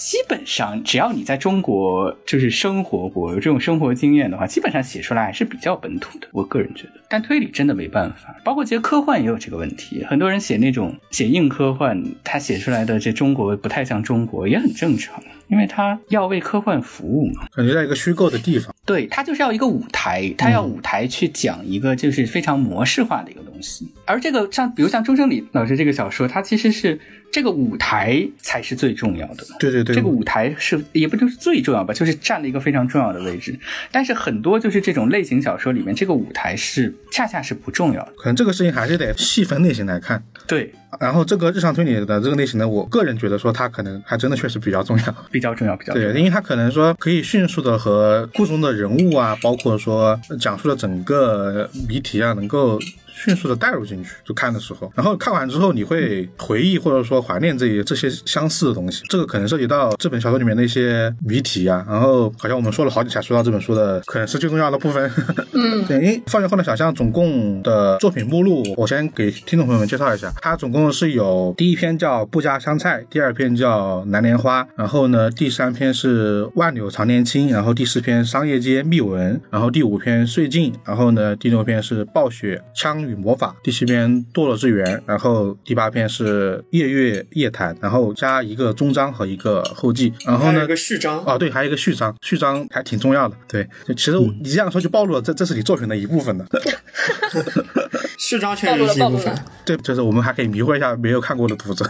基本上，只要你在中国就是生活过，有这种生活经验的话，基本上写出来还是比较本土的。我个人觉得，但推理真的没办法。包括其实科幻也有这个问题，很多人写那种写硬科幻，他写出来的这中国不太像中国，也很正常，因为他要为科幻服务嘛。感觉在一个虚构的地方，对他就是要一个舞台，他要舞台去讲一个就是非常模式化的一个东西。而这个像比如像钟生礼老师这个小说，它其实是。这个舞台才是最重要的。对对对，这个舞台是也不就是最重要吧，就是占了一个非常重要的位置。但是很多就是这种类型小说里面，这个舞台是恰恰是不重要的。可能这个事情还是得细分类型来看。对，然后这个日常推理的这个类型呢，我个人觉得说它可能还真的确实比较重要，比较重要，比较对，因为它可能说可以迅速的和故中的人物啊，包括说讲述的整个谜题啊，能够。迅速的带入进去，就看的时候，然后看完之后你会回忆或者说怀念这些这些相似的东西，这个可能涉及到这本小说里面的一些谜题啊，然后好像我们说了好几下说到这本书的可能是最重要的部分。嗯，对，因为放学后的小象总共的作品目录，我先给听众朋友们介绍一下，它总共是有第一篇叫不加香菜，第二篇叫蓝莲花，然后呢第三篇是万柳常年青，然后第四篇商业街秘闻，然后第五篇岁镜，然后呢第六篇是暴雪枪。与魔法第七篇堕落之源，然后第八篇是夜月夜谈，然后加一个终章和一个后记，然后呢一个序章啊，对，还有一个序章，序章还挺重要的。对，其实你这样说就暴露了这这是你作品的一部分的。序章确实是一部分。对，就是我们还可以迷惑一下没有看过的读者。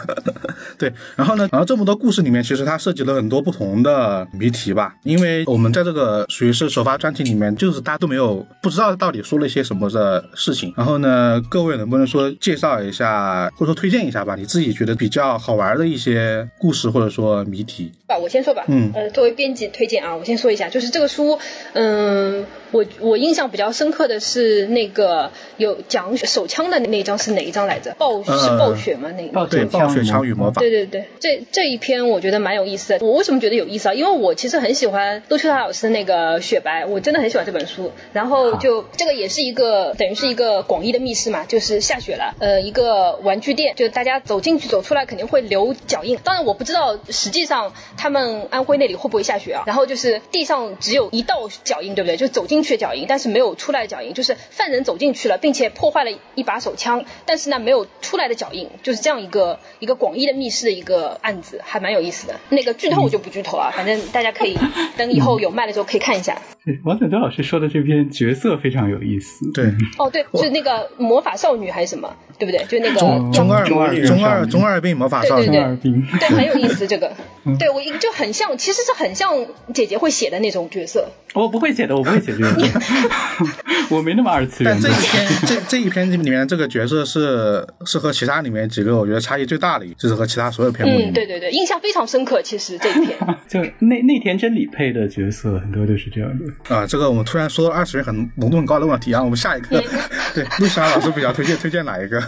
对，然后呢，然后这么多故事里面，其实它涉及了很多不同的谜题吧。因为我们在这个属于是首发专题里面，就是大家都没有不知道到底说了一些什么的事情。然后呢，各位能不能说介绍一下，或者说推荐一下吧，你自己觉得比较好玩的一些故事或者说谜题？吧，我先说吧。嗯呃，作为编辑推荐啊，我先说一下，就是这个书，嗯，我我印象比较深刻的是那个有讲手枪的那一章是哪一张来着？暴是呃暴雪吗？那个？暴对，暴雪枪与魔法。对对对，这这一篇我觉得蛮有意思的。我为什么觉得有意思啊？因为我其实很喜欢杜秋塔老师的那个《雪白》，我真的很喜欢这本书。然后就这个也是一个等于是一个广义的密室嘛，就是下雪了，呃，一个玩具店，就是大家走进去走出来肯定会留脚印。当然我不知道实际上他们安徽那里会不会下雪啊。然后就是地上只有一道脚印，对不对？就走进去的脚印，但是没有出来的脚印，就是犯人走进去了，并且破坏了一把手枪，但是呢没有出来的脚印，就是这样一个一个广义的密室的一个案子，还蛮有意思的。那个剧透我就不剧透啊，反正大家可以等以后有卖的时候可以看一下。王子德老师说的这篇角色非常有意思。对，哦，对，是那个魔法少女还是什么，对不对？就那个中中二中二中二中二病魔法少女对对对中二病，对，很有意思。这个，对我一就很像，其实是很像姐姐会写的那种角色。我不会写的，我不会写这个，我没那么二次元的但这一。篇这这一篇里面这个角色是是和其他里面几个我觉得差异最大的一个，就是和其他所有篇目嗯，对对对，印象非常深刻。其实这一篇，就内内田真理配的角色很多都是这样的。啊，这个我们突然说到二次元很浓度很高的问题啊，我们下一个，对，陆莎老师比较推荐推荐哪一个？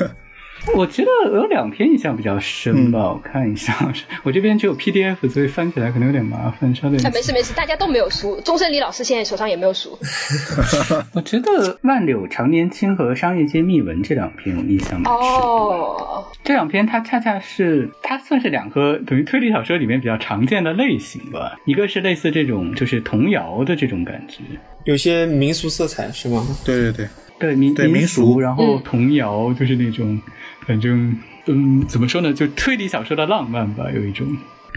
我觉得有两篇印象比较深吧，我看一下，我这边只有 PDF，所以翻起来可能有点麻烦，稍等一下哎，。没事没事，大家都没有书。钟胜李老师现在手上也没有书。我觉得《万柳长年青》和《商业街秘闻》这两篇我印象蛮深。哦，这两篇它恰恰是它算是两个等于推理小说里面比较常见的类型吧，一个是类似这种就是童谣的这种感觉，有些民俗色彩是吗？对对对，对民对民俗，俗然后嗯童谣就是那种，反正嗯，怎么说呢，就推理小说的浪漫吧，有一种。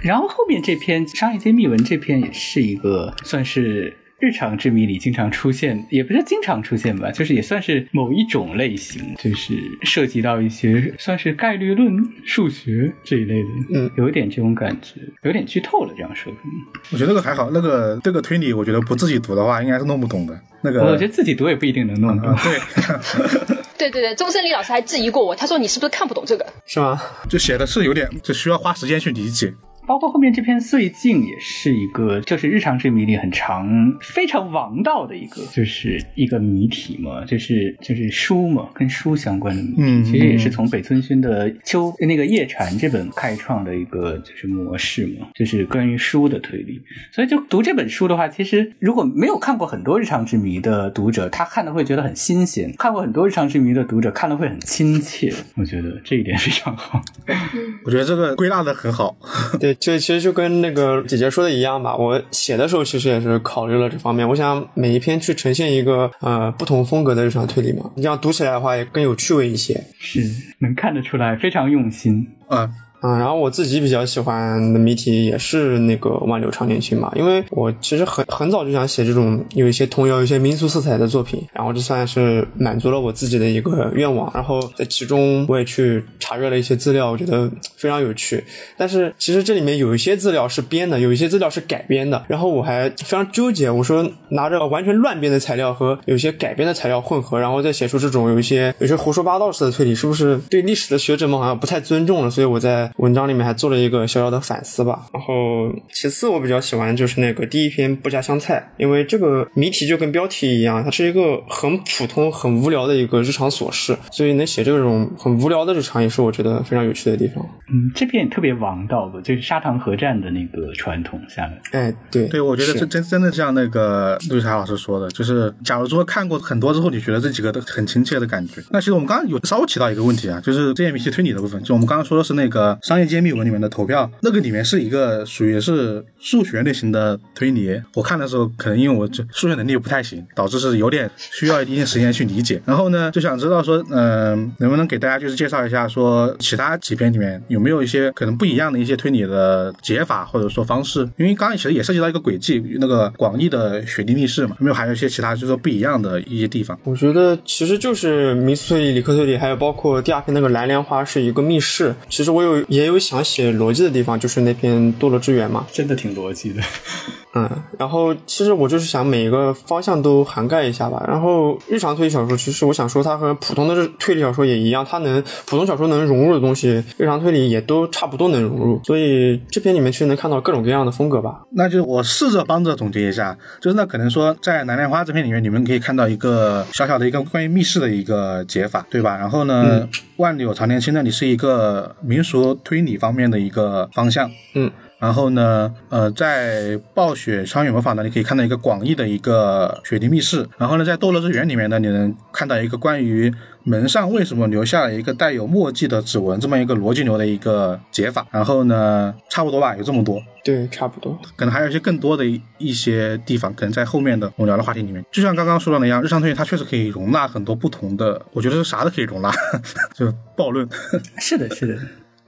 然后后面这篇《商业街密文》这篇也是一个算是日常之谜里经常出现，也不是经常出现吧，就是也算是某一种类型，就是涉及到一些算是概率论、数学这一类的，嗯，有一点这种感觉，有点剧透了这样说。我觉得那个还好，那个这个推理，我觉得不自己读的话，应该是弄不懂的。那个，我觉得自己读也不一定能弄懂。啊，对，对对对，钟胜李老师还质疑过我，他说你是不是看不懂这个？是吗？就写的是有点，就需要花时间去理解。包括后面这篇《碎镜》也是一个，就是日常之谜里很长、非常王道的一个，就是一个谜题嘛，就是就是书嘛，跟书相关的谜题。嗯其实也是从北村薰的《秋》那个《夜蝉》这本开创的一个就是模式嘛，就是关于书的推理。所以就读这本书的话，其实如果没有看过很多日常之谜的读者，他看的会觉得很新鲜；看过很多日常之谜的读者，看的会很亲切。我觉得这一点非常好。我觉得这个归纳的很好。对，就其实就跟那个姐姐说的一样吧。我写的时候其实也是考虑了这方面，我想每一篇去呈现一个呃不同风格的日常推理嘛，这样读起来的话也更有趣味一些。是能看得出来非常用心。啊，嗯，然后我自己比较喜欢的谜题也是那个万柳常年青嘛，因为我其实很很早就想写这种有一些童谣、有一些民俗色彩的作品，然后这算是满足了我自己的一个愿望。然后在其中我也去查阅了一些资料，我觉得非常有趣。但是其实这里面有一些资料是编的，有一些资料是改编的，然后我还非常纠结，我说拿着完全乱编的材料和有些改编的材料混合，然后再写出这种有一些有些胡说八道式的推理，是不是对历史的学者们好像不太尊重了？所以我在文章里面还做了一个小小的反思吧。然后其次我比较喜欢就是那个第一篇不加香菜，因为这个谜题就跟标题一样，它是一个很普通、很无聊的一个日常琐事，所以能写这种很无聊的日常，也是我觉得非常有趣的地方。嗯，这篇也特别王道的，就是砂糖河站的那个传统下来。哎，对，对，我觉得这真真的像那个陆霞老师说的，就是假如说看过很多之后，你觉得这几个都很亲切的感觉。那其实我们刚刚有稍微提到一个问题啊，就是这些谜题推理的部分，就我们刚刚说的是那个商业揭秘文里面的投票，那个里面是一个属于是数学类型的推理。我看的时候，可能因为我这数学能力不太行，导致是有点需要一定时间去理解。然后呢，就想知道说，嗯、能不能给大家就是介绍一下，说其他几篇里面有没有一些可能不一样的一些推理的解法或者说方式？因为刚刚其实也涉及到一个轨迹，那个广义的雪地密室嘛，有没有还有一些其他就是说不一样的一些地方？我觉得其实就是密斯推理、理科推理，还有包括第二篇那个蓝莲花是一个密室。其实我有也有想写逻辑的地方，就是那篇堕落之源嘛。真的挺逻辑的。嗯，然后其实我就是想每一个方向都涵盖一下吧。然后日常推理小说，其实我想说它和普通的日推理小说也一样，它能普通小说能融入的东西，日常推理也都差不多能融入。所以这篇里面其实能看到各种各样的风格吧。那就我试着帮着总结一下，就是那可能说在蓝莲花这篇里面，你们可以看到一个小小的一个关于密室的一个解法，对吧？然后呢，万柳长年青那里是一个民俗推理方面的一个方向，嗯。然后呢，呃，在暴雪穿越魔法呢，你可以看到一个广义的一个雪地密室。然后呢，在堕落之源里面呢，你能看到一个关于门上为什么留下了一个带有墨迹的指纹这么一个逻辑流的一个解法。然后呢，差不多吧，有这么多。对，差不多。可能还有一些更多的一些地方，可能在后面的我们聊的话题里面。就像刚刚说到的一样，日常推理它确实可以容纳很多不同的，我觉得是啥都可以容纳，就暴论。是的，是的。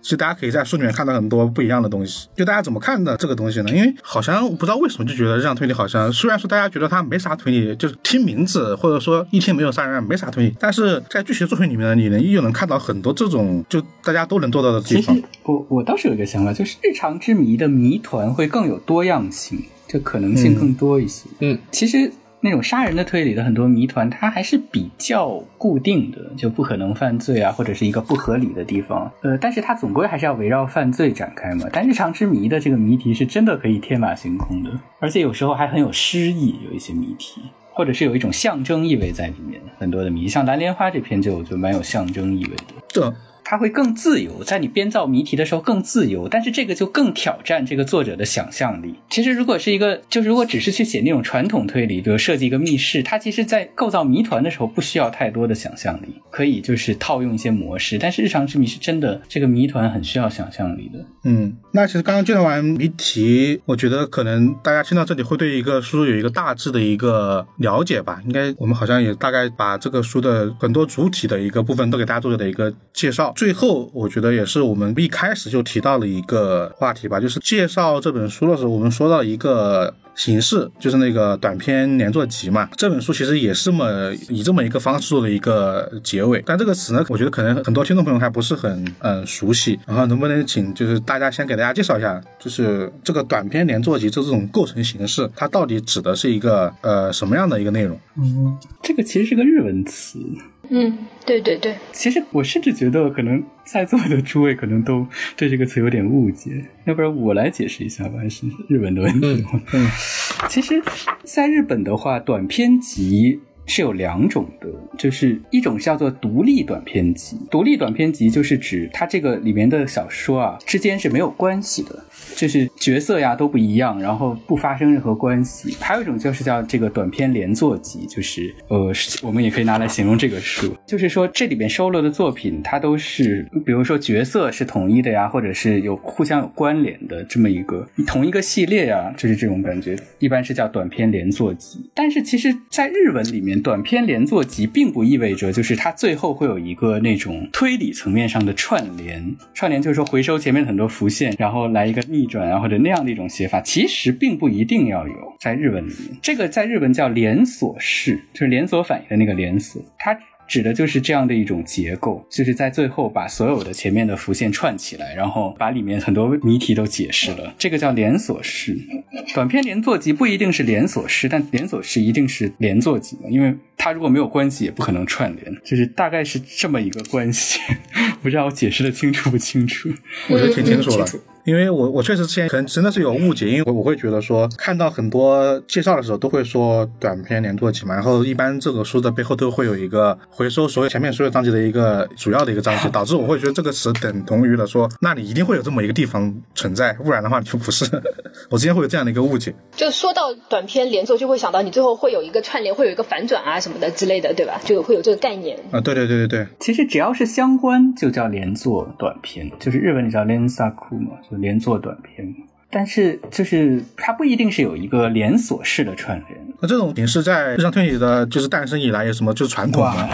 其实大家可以在书里面看到很多不一样的东西，就大家怎么看的这个东西呢？因为好像不知道为什么就觉得日常推理好像，虽然说大家觉得它没啥推理，就是听名字或者说一听没有杀人案没啥推理，但是在剧情作品里面呢，你能依旧能看到很多这种就大家都能做到的地方。其实我我倒是有一个想法，就是日常之谜的谜团会更有多样性，就可能性更多一些。嗯，其实。那种杀人的推理的很多谜团，它还是比较固定的，就不可能犯罪啊，或者是一个不合理的地方。呃，但是它总归还是要围绕犯罪展开嘛。但日常之谜的这个谜题是真的可以天马行空的，而且有时候还很有诗意，有一些谜题，或者是有一种象征意味在里面。很多的谜，像蓝莲花这篇就就蛮有象征意味的。对。它会更自由，在你编造谜题的时候更自由，但是这个就更挑战这个作者的想象力。其实，如果是一个，就是如果只是去写那种传统推理，比如设计一个密室，它其实在构造谜团的时候不需要太多的想象力，可以就是套用一些模式。但是日常之谜是真的，这个谜团很需要想象力的。嗯，那其实刚刚介绍完谜题，我觉得可能大家听到这里会对一个书有一个大致的一个了解吧。应该我们好像也大概把这个书的很多主体的一个部分都给大家做了一个介绍。最后，我觉得也是我们一开始就提到的一个话题吧，就是介绍这本书的时候，我们说到一个。形式就是那个短篇连作集嘛，这本书其实也是么以这么一个方式做的一个结尾，但这个词呢，我觉得可能很多听众朋友还不是很嗯熟悉，然后能不能请就是大家先给大家介绍一下，就是这个短篇连作集就这种构成形式，它到底指的是一个呃什么样的一个内容？嗯，这个其实是个日文词。嗯，对对对。其实我甚至觉得，可能在座的诸位可能都对这个词有点误解。要不然我来解释一下吧，还是日本的问题。嗯，其实，在日本的话，短篇集。是有两种的，就是一种叫做独立短篇集。独立短篇集就是指它这个里面的小说啊之间是没有关系的，就是角色呀都不一样，然后不发生任何关系。还有一种就是叫这个短篇连作集，就是呃，我们也可以拿来形容这个书，就是说这里面收录的作品它都是，比如说角色是统一的呀，或者是有互相有关联的这么一个同一个系列呀，就是这种感觉，一般是叫短篇连作集。但是其实，在日文里面。短篇连作集并不意味着就是它最后会有一个那种推理层面上的串联，串联就是说回收前面很多浮现，然后来一个逆转啊或者那样的一种写法，其实并不一定要有。在日文里面，这个在日本叫连锁式，就是连锁反应的那个连锁，它。指的就是这样的一种结构，就是在最后把所有的前面的浮现串起来，然后把里面很多谜题都解释了。这个叫连锁式短篇连作集，不一定是连锁式，但连锁式一定是连作集的，因为它如果没有关系，也不可能串联。就是大概是这么一个关系，不知道我解释的清楚不清楚？我觉得挺清楚了。因为我我确实之前可能真的是有误解，因为我我会觉得说看到很多介绍的时候都会说短篇连作集嘛，然后一般这个书的背后都会有一个回收所有前面所有章节的一个主要的一个章节，导致我会觉得这个词等同于了说那你一定会有这么一个地方存在，不然的话就不是。我之前会有这样的一个误解。就说到短篇连作，就会想到你最后会有一个串联，会有一个反转啊什么的之类的，对吧？就会有这个概念啊。对对对对对。其实只要是相关就叫连作短篇，就是日文里叫连萨库嘛，就连作短篇。但是就是它不一定是有一个连锁式的串联。那这种形式在日常推理的，就是诞生以来有什么就是传统的？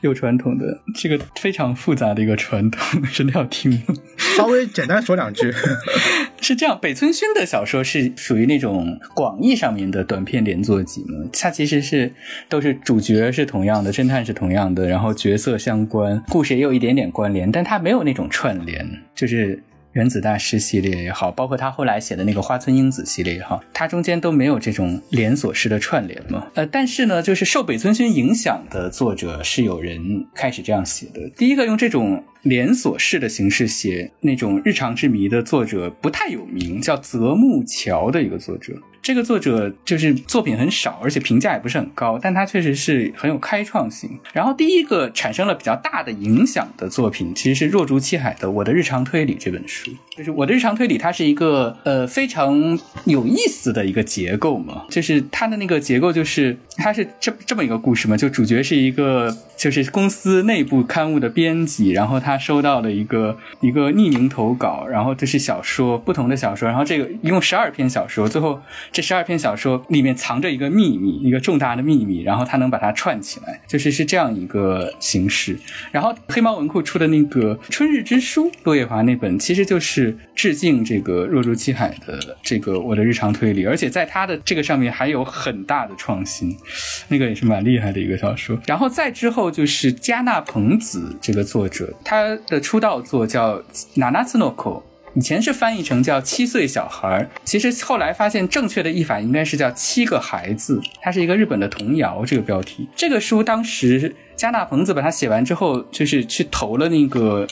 有传统的，这个非常复杂的一个传统，真的要听吗？稍微简单说两句。是这样，北村薰的小说是属于那种广义上面的短篇连作集嘛？它其实是都是主角是同样的，侦探是同样的，然后角色相关，故事也有一点点关联，但它没有那种串联，就是。原子大师系列也好，包括他后来写的那个花村英子系列也好，它中间都没有这种连锁式的串联嘛。呃，但是呢，就是受北村薰影响的作者是有人开始这样写的。第一个用这种连锁式的形式写那种日常之谜的作者不太有名，叫泽木桥的一个作者。这个作者就是作品很少，而且评价也不是很高，但他确实是很有开创性。然后第一个产生了比较大的影响的作品，其实是若竹七海的《我的日常推理》这本书。就是我的日常推理，它是一个呃非常有意思的一个结构嘛，就是它的那个结构就是它是这这么一个故事嘛，就主角是一个就是公司内部刊物的编辑，然后他收到了一个一个匿名投稿，然后这是小说不同的小说，然后这个一共十二篇小说，最后这十二篇小说里面藏着一个秘密，一个重大的秘密，然后他能把它串起来，就是是这样一个形式。然后黑猫文库出的那个《春日之书》，落叶华那本其实就是致敬这个若竹七海的这个我的日常推理，而且在他的这个上面还有很大的创新，那个也是蛮厉害的一个小说。然后再之后就是加纳朋子这个作者，他的出道作叫《ナナツノコ》。 以前是翻译成叫七岁小孩，其实后来发现正确的译法应该是叫七个孩子。它是一个日本的童谣，这个标题。这个书当时加纳朋子把它写完之后，就是去投了那个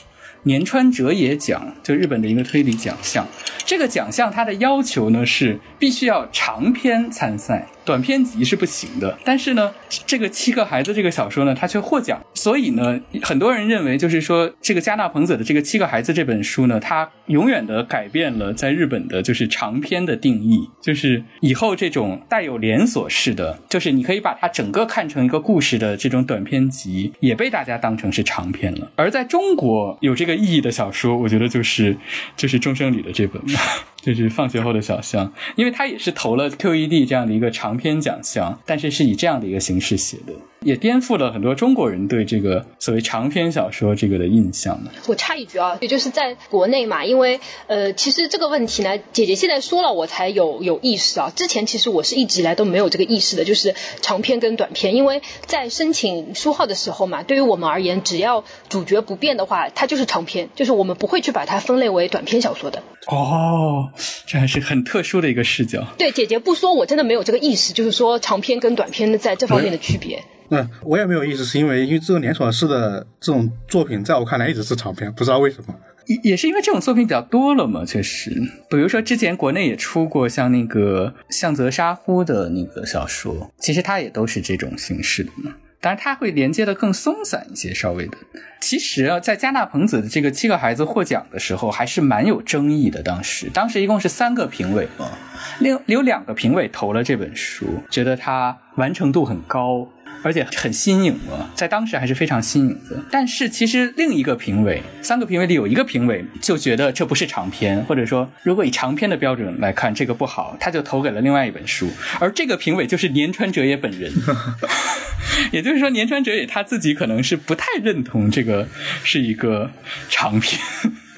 年川哲也奖，就日本的一个推理奖项。这个奖项它的要求呢是必须要长篇参赛，短篇集是不行的。但是呢，这个七个孩子这个小说呢，它却获奖。所以呢，很多人认为就是说，这个加纳朋子的这个七个孩子这本书呢，它永远的改变了在日本的就是长篇的定义。就是以后这种带有连锁式的，就是你可以把它整个看成一个故事的这种短篇集，也被大家当成是长篇了。而在中国有这个意义的小说，我觉得就是就是钟生里的这本。就是放学后的小象，因为他也是投了 QED 这样的一个长篇奖项，但是是以这样的一个形式写的，也颠覆了很多中国人对这个所谓长篇小说这个的印象呢。我插一句啊，也就是在国内嘛，因为呃，其实这个问题呢，姐姐现在说了，我才有有意识啊。之前其实我是一直以来都没有这个意识的，就是长篇跟短篇，因为在申请书号的时候嘛，对于我们而言，只要主角不变的话，它就是长篇，就是我们不会去把它分类为短篇小说的。哦，这还是很特殊的一个视角。对，姐姐不说，我真的没有这个意识，就是说长篇跟短篇的在这方面的区别。那我也没有意思，是因为因为这种连锁式的这种作品，在我看来一直是长篇，不知道为什么。也也是因为这种作品比较多了嘛，确实。比如说之前国内也出过像那个向泽沙呼的那个小说，其实它也都是这种形式的嘛。当然，它会连接的更松散一些，稍微的。其实啊，在加纳彭子的这个七个孩子获奖的时候，还是蛮有争议的。当时，当时一共是三个评委嘛，另有两个评委投了这本书，觉得它完成度很高。而且很新颖了，在当时还是非常新颖的。但是其实另一个评委，三个评委里有一个评委就觉得这不是长篇，或者说如果以长篇的标准来看，这个不好，他就投给了另外一本书。而这个评委就是年川哲也本人，也就是说年川哲也他自己可能是不太认同这个是一个长篇。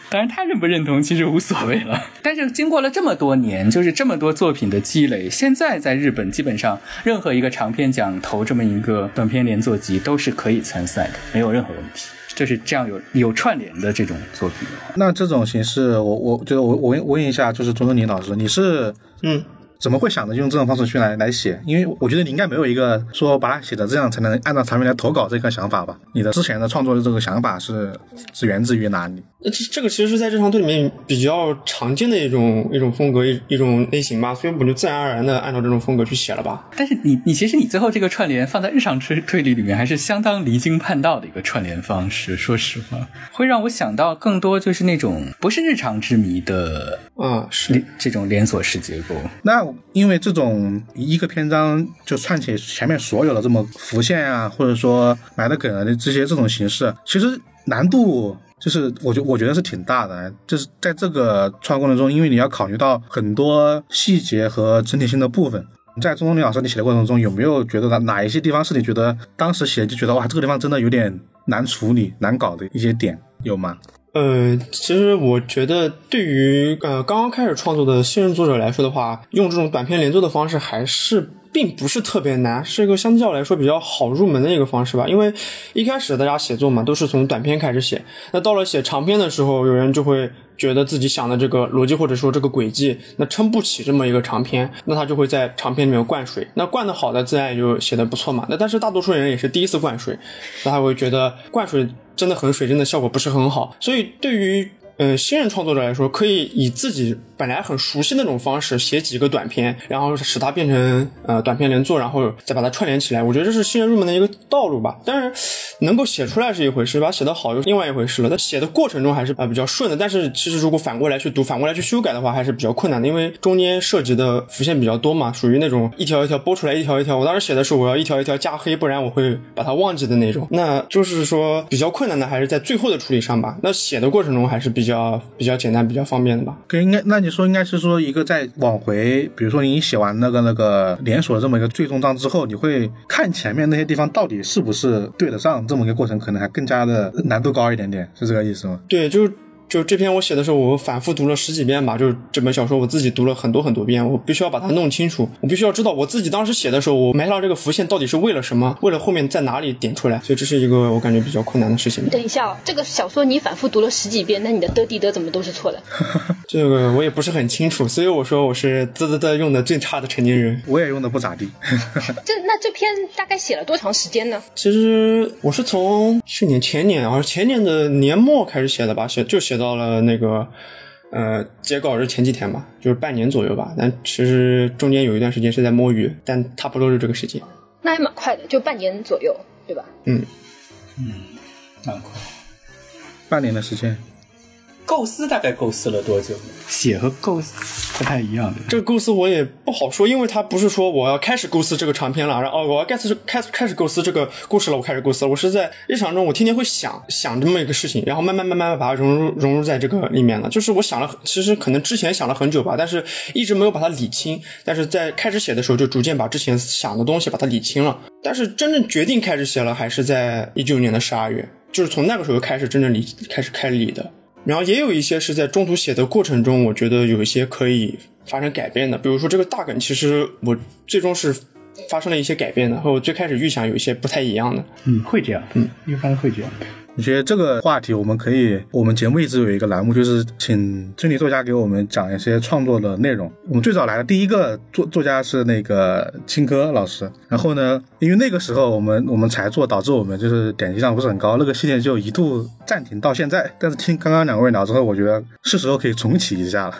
当然，他认不认同其实无所谓了。但是经过了这么多年，就是这么多作品的积累，现在在日本基本上任何一个长篇奖投这么一个短篇连作集都是可以参赛的，没有任何问题。就是这样有有串联的这种作品。那这种形式，我我就是我我问问一下，就是钟正林老师，你是嗯。怎么会想着用这种方式去来来写？因为我觉得你应该没有一个说把它写的这样才能按照产品来投稿这个想法吧？你的之前的创作的这个想法是是源自于哪里？这这个其实是在日常推理里面比较常见的一种一种风格一一种类型吧，所以我就自然而然的按照这种风格去写了吧。但是你你其实你最后这个串联放在日常推推理里面还是相当离经叛道的一个串联方式，说实话，会让我想到更多就是那种不是日常之谜的啊，是这种连锁式结构。那因为这种一个篇章就串起前面所有的这么浮现啊，或者说埋的梗啊这些这种形式，其实难度。就是我觉我觉得是挺大的，就是在这个创作过程中，因为你要考虑到很多细节和整体性的部分。在钟东林老师你写的过程中，有没有觉得哪哪一些地方是你觉得当时写就觉得哇，这个地方真的有点难处理、难搞的一些点，有吗？呃，其实我觉得对于呃刚刚开始创作的新人作者来说的话，用这种短篇连作的方式还是并不是特别难，是一个相较来说比较好入门的一个方式吧。因为一开始大家写作嘛，都是从短篇开始写，那到了写长篇的时候，有人就会觉得自己想的这个逻辑或者说这个轨迹，那撑不起这么一个长篇，那他就会在长篇里面灌水。那灌的好的自然也就写的不错嘛。那但是大多数人也是第一次灌水，那他会觉得灌水真的很水，真的效果不是很好。所以对于呃，新人创作者来说，可以以自己本来很熟悉那种方式写几个短篇，然后使它变成呃短篇连作，然后再把它串联起来。我觉得这是新人入门的一个道路吧。但是能够写出来是一回事，把它写得好又是另外一回事了。在写的过程中还是呃比较顺的，但是其实如果反过来去读，反过来去修改的话，还是比较困难的，因为中间涉及的浮现比较多嘛，属于那种一条一条剥出来，一条一条。我当时写的时候，我要一条一条加黑，不然我会把它忘记的那种。那就是说比较困难的还是在最后的处理上吧。那写的过程中还是比较。比较比较简单、比较方便的吧。可应该，那你 说应该是说一个在往回，比如说你写完那个那个连锁这么一个最终章之后，你会看前面那些地方到底是不是对得上，这么一个过程可能还更加的难度高一点点，是这个意思吗？对，就是。就这篇我写的时候，我反复读了十几遍吧。就是这本小说，我自己读了很多很多遍。我必须要把它弄清楚，我必须要知道我自己当时写的时候，我埋下这个浮现到底是为了什么，为了后面在哪里点出来。所以这是一个我感觉比较困难的事情。等一下，这个小说你反复读了十几遍，那你的的地的怎么都是错的？这个我也不是很清楚，所以我说我是啧啧啧用的最差的成年人。我也用的不咋地。这那这篇大概写了多长时间呢？其实我是从去年前年啊，前年的年末开始写的吧，写就写到了那个。呃，截稿是前几天吧，就是半年左右吧。但其实中间有一段时间是在摸鱼，但差不多是这个时间。那还蛮快的，就半年左右，对吧？嗯嗯，蛮快，半年的时间。构思大概构思了多久？写和构思不太一样的。这个构思我也不好说，因为它不是说我要开始构思这个长篇了，然后我要开始开开始构思这个故事了，我开始构思了。我是在日常中，我天天会想想这么一个事情，然后慢慢慢慢把它融入融入在这个里面了。就是我想了，其实可能之前想了很久吧，但是一直没有把它理清。但是在开始写的时候，就逐渐把之前想的东西把它理清了。但是真正决定开始写了，还是在一九年的十二月，就是从那个时候开始真正理开始开理的。然后也有一些是在中途写的过程中，我觉得有一些可以发生改变的。比如说这个大梗，其实我最终是发生了一些改变的，和我最开始预想有一些不太一样的。嗯，会这样，嗯，一般会这样。我觉得这个话题我们可以，我们节目一直有一个栏目，就是请推理作家给我们讲一些创作的内容。我们最早来的第一个作作家是那个青稞老师，然后呢，因为那个时候我们我们才做，导致我们就是点击量不是很高，那个系列就一度暂停到现在。但是听刚刚两位聊之后，我觉得是时候可以重启一下了，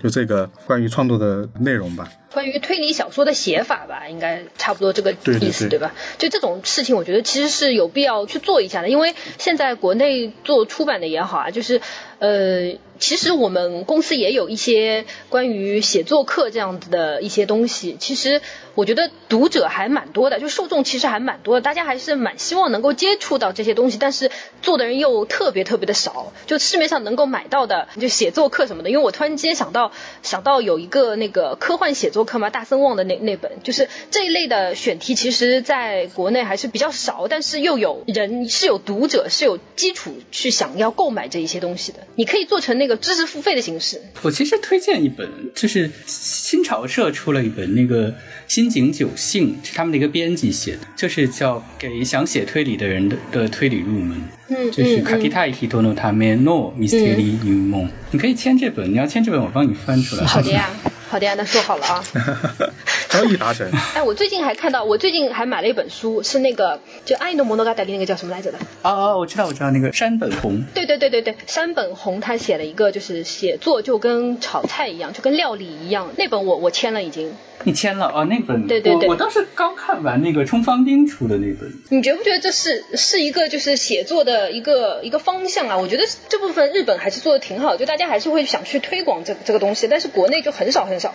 就这个关于创作的内容吧。关于推理小说的写法吧，应该差不多这个意思，对吧？就这种事情，我觉得其实是有必要去做一下的，因为现在国内做出版的也好啊，就是呃。其实我们公司也有一些关于写作课这样子的一些东西。其实我觉得读者还蛮多的，就受众其实还蛮多的，大家还是蛮希望能够接触到这些东西，但是做的人又特别特别的少。就市面上能够买到的，就写作课什么的。因为我突然间想到，想到有一个那个科幻写作课嘛，大森旺的那那本，就是这一类的选题，其实在国内还是比较少，但是又有人是有读者是有基础去想要购买这一些东西的。你可以做成那个。知识付费的形式，我其实推荐一本，就是新潮社出了一本那个《新井久幸》，是他们的一个编辑写的，就是叫给想写推理的人的的推理入门。嗯，就是卡蒂泰希多诺塔梅诺米斯特里入梦。你可以签这本，你要签这本，我帮你翻出来。好的呀。好的呀，那说好了啊，交易达成。哎，我最近还看到，我最近还买了一本书，是那个就爱诺摩诺嘎达利那个叫什么来着的？哦哦，我知道，我知道那个山本红。对对对对对，山本红他写了一个，就是写作就跟炒菜一样，就跟料理一样。那本我我签了已经。你签了哦，那本对对对，我当时刚看完那个冲方丁出的那本。你觉不觉得这是是一个就是写作的一个一个方向啊？我觉得这部分日本还是做的挺好，就大家还是会想去推广这这个东西，但是国内就很少很少。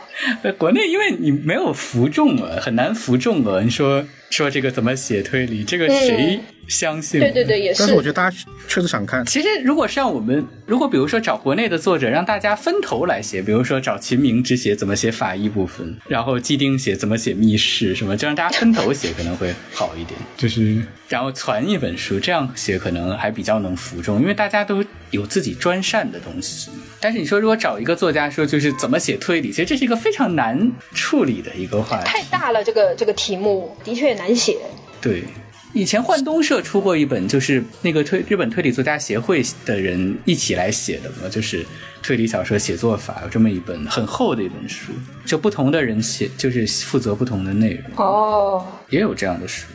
国内因为你没有服众啊，很难服众啊。你说说这个怎么写推理，这个谁相信？对对对，也是但是我觉得大家确实想看。其实，如果是让我们，如果比如说找国内的作者，让大家分头来写，比如说找秦明之写怎么写法医部分，然后季丁写怎么写密室什么，就让大家分头写可能会好一点。就是然后攒一本书，这样写可能还比较能服众，因为大家都有自己专擅的东西。但是你说如果找一个作家说就是怎么写推理，其实这是一个非常难处理的一个话题。太大了，这个这个题目的确难写。对，以前幻东社出过一本，就是那个推日本推理作家协会的人一起来写的嘛，就是推理小说写作法，有这么一本很厚的一本书，就不同的人写，就是负责不同的内容，哦，也有这样的书。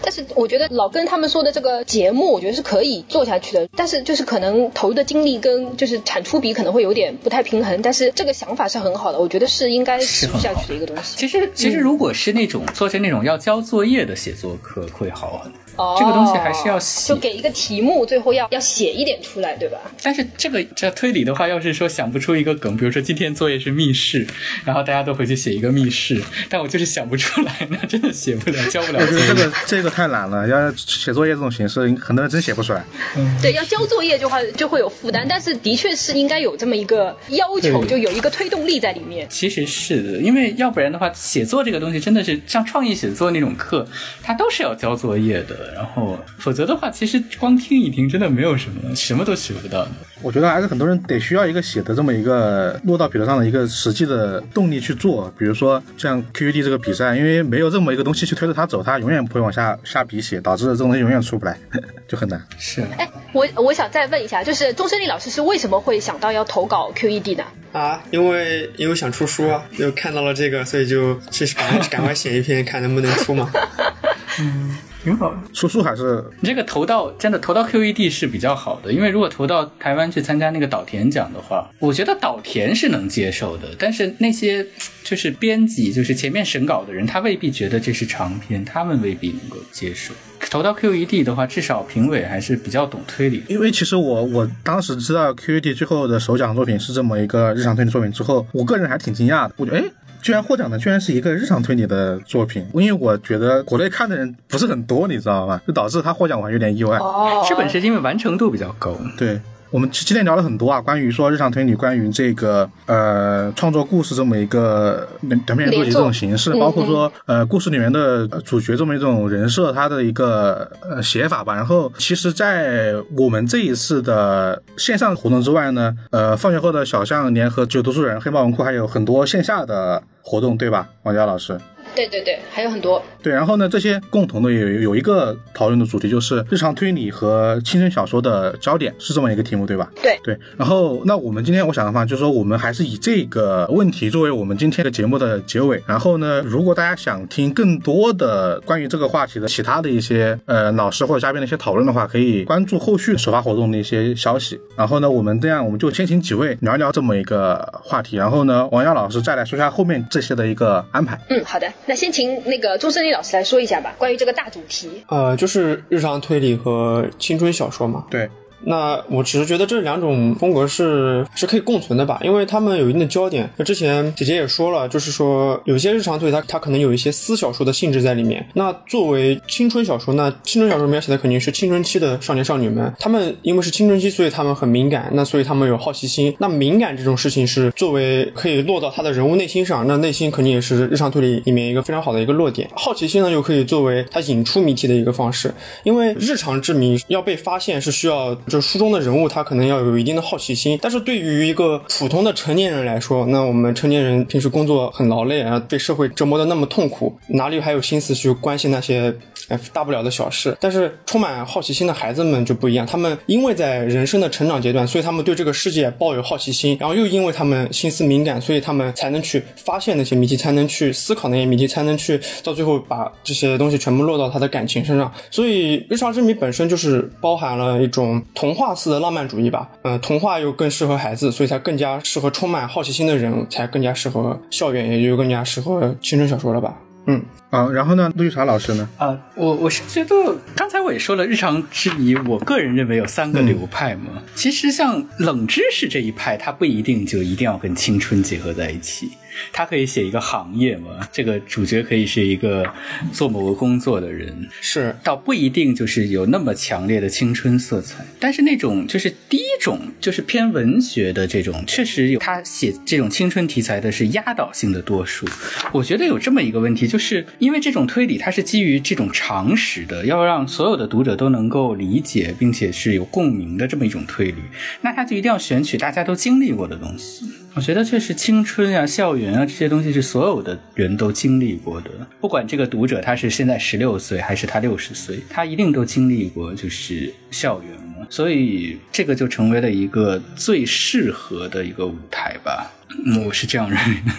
但是我觉得老根他们说的这个节目，我觉得是可以做下去的。但是就是可能投入的精力跟就是产出比可能会有点不太平衡。但是这个想法是很好的，我觉得是应该持续下去的一个东西。其实其实如果是那种做成那种要交作业的写作课会好很多。哦，这个东西还是要写就给一个题目，最后要要写一点出来，对吧？但是这个这推理的话，要是说想不出一个梗，比如说今天作业是密室，然后大家都回去写一个密室，但我就是想不出来，那真的写不了，交不了我觉得这。个这个太难了，要写作业这种形式，很多人真写不出来。嗯对，要交作业就话就会有负担，但是的确是应该有这么一个要求，就有一个推动力在里面。其实是的，因为要不然的话，写作这个东西真的是像创意写作那种课，它都是要交作业的，然后否则的话，其实光听一听真的没有什么，什么都学不到的。我觉得还是很多人得需要一个写的这么一个落到笔头上的一个实际的动力去做。比如说像 QED 这个比赛，因为没有这么一个东西去推着他走，他永远不会往下下笔写，导致这种东西永远出不来，就很难。是啊，哎，我我想再问一下，就是钟胜利老师是为什么会想到要投稿 QED 呢？啊，因为因为想出书啊，就看到了这个，所以就去赶快赶快写一篇，看能不能出嘛。挺好。出书还是你这个投到真的投到 QED 是比较好的，因为如果投到台湾去参加那个岛田奖的话，我觉得岛田是能接受的，但是那些就是编辑，就是前面审稿的人，他未必觉得这是长篇，他们未必能够接受。投到 QED 的话，至少评委还是比较懂推理。因为其实我我当时知道 QED 最后的首奖作品是这么一个日常推理作品之后，我个人还挺惊讶的。我觉得，哎，居然获奖的居然是一个日常推理的作品，因为我觉得国内看的人不是很多，你知道吗？就导致他获奖我还有点意外。哦这本是因为完成度比较高，对。我们今天聊了很多啊，关于说日常推理，关于这个呃创作故事这么一个短篇作集这种形式，包括说呃故事里面的呃主角这么一种人设，他的一个呃写法吧。然后其实，在我们这一次的线上活动之外呢，呃，放学后的小象联合只有读书人、黑猫文库还有很多线下的活动，对吧，王佳老师？对对对，还有很多。对，然后呢，这些共同的有有一个讨论的主题，就是日常推理和青春小说的焦点，是这么一个题目，对吧？对对。然后，那我们今天我想的话，就是说，我们还是以这个问题作为我们今天的节目的结尾。然后呢，如果大家想听更多的关于这个话题的其他的一些呃老师或者嘉宾的一些讨论的话，可以关注后续首发活动的一些消息。然后呢，我们这样我们就先请几位聊一聊这么一个话题。然后呢，王瑶老师再来说一下后面这些的一个安排。嗯，好的，那先请那个钟胜利老师来说一下吧，关于这个大主题。呃，就是日常推理和青春小说嘛。对。那我只是觉得这两种风格是是可以共存的吧，因为他们有一定的焦点。那之前姐姐也说了，就是说有些日常推理它它可能有一些私小说的性质在里面。那作为青春小说，那青春小说描写的肯定是青春期的少年少女们，他们因为是青春期，所以他们很敏感，那所以他们有好奇心。那敏感这种事情是作为可以落到他的人物内心上，那内心肯定也是日常推理里面一个非常好的一个落点。好奇心呢，又可以作为他引出谜题的一个方式，因为日常之谜要被发现是需要，就书中的人物他可能要有一定的好奇心，但是对于一个普通的成年人来说，那我们成年人平时工作很劳累啊，被社会折磨的那么痛苦，哪里还有心思去关心那些大不了的小事？但是充满好奇心的孩子们就不一样，他们因为在人生的成长阶段，所以他们对这个世界抱有好奇心，然后又因为他们心思敏感，所以他们才能去发现那些谜题，才能去思考那些谜题，才能去到最后把这些东西全部落到他的感情身上。所以日常之谜本身就是包含了一种童话式的浪漫主义吧。嗯、童话又更适合孩子，所以才更加适合充满好奇心的人，才更加适合校园，也就更加适合青春小说了吧。嗯，啊，然后呢，陆玉茶老师呢？啊，我我是觉得刚才我也说了，日常之谜，我个人认为有三个流派嘛。其实像冷知识这一派，它不一定就一定要跟青春结合在一起。他可以写一个行业嘛？这个主角可以是一个做某个工作的人，是倒不一定就是有那么强烈的青春色彩。但是那种就是第一种就是偏文学的这种，确实有他写这种青春题材的是压倒性的多数。我觉得有这么一个问题，就是因为这种推理它是基于这种常识的，要让所有的读者都能够理解并且是有共鸣的这么一种推理，那他就一定要选取大家都经历过的东西。我觉得确实青春呀、校园啊这些东西是所有的人都经历过的，不管这个读者他是现在十六岁还是他六十岁，他一定都经历过就是校园嘛，所以这个就成为了一个最适合的一个舞台吧。我是这样认为的。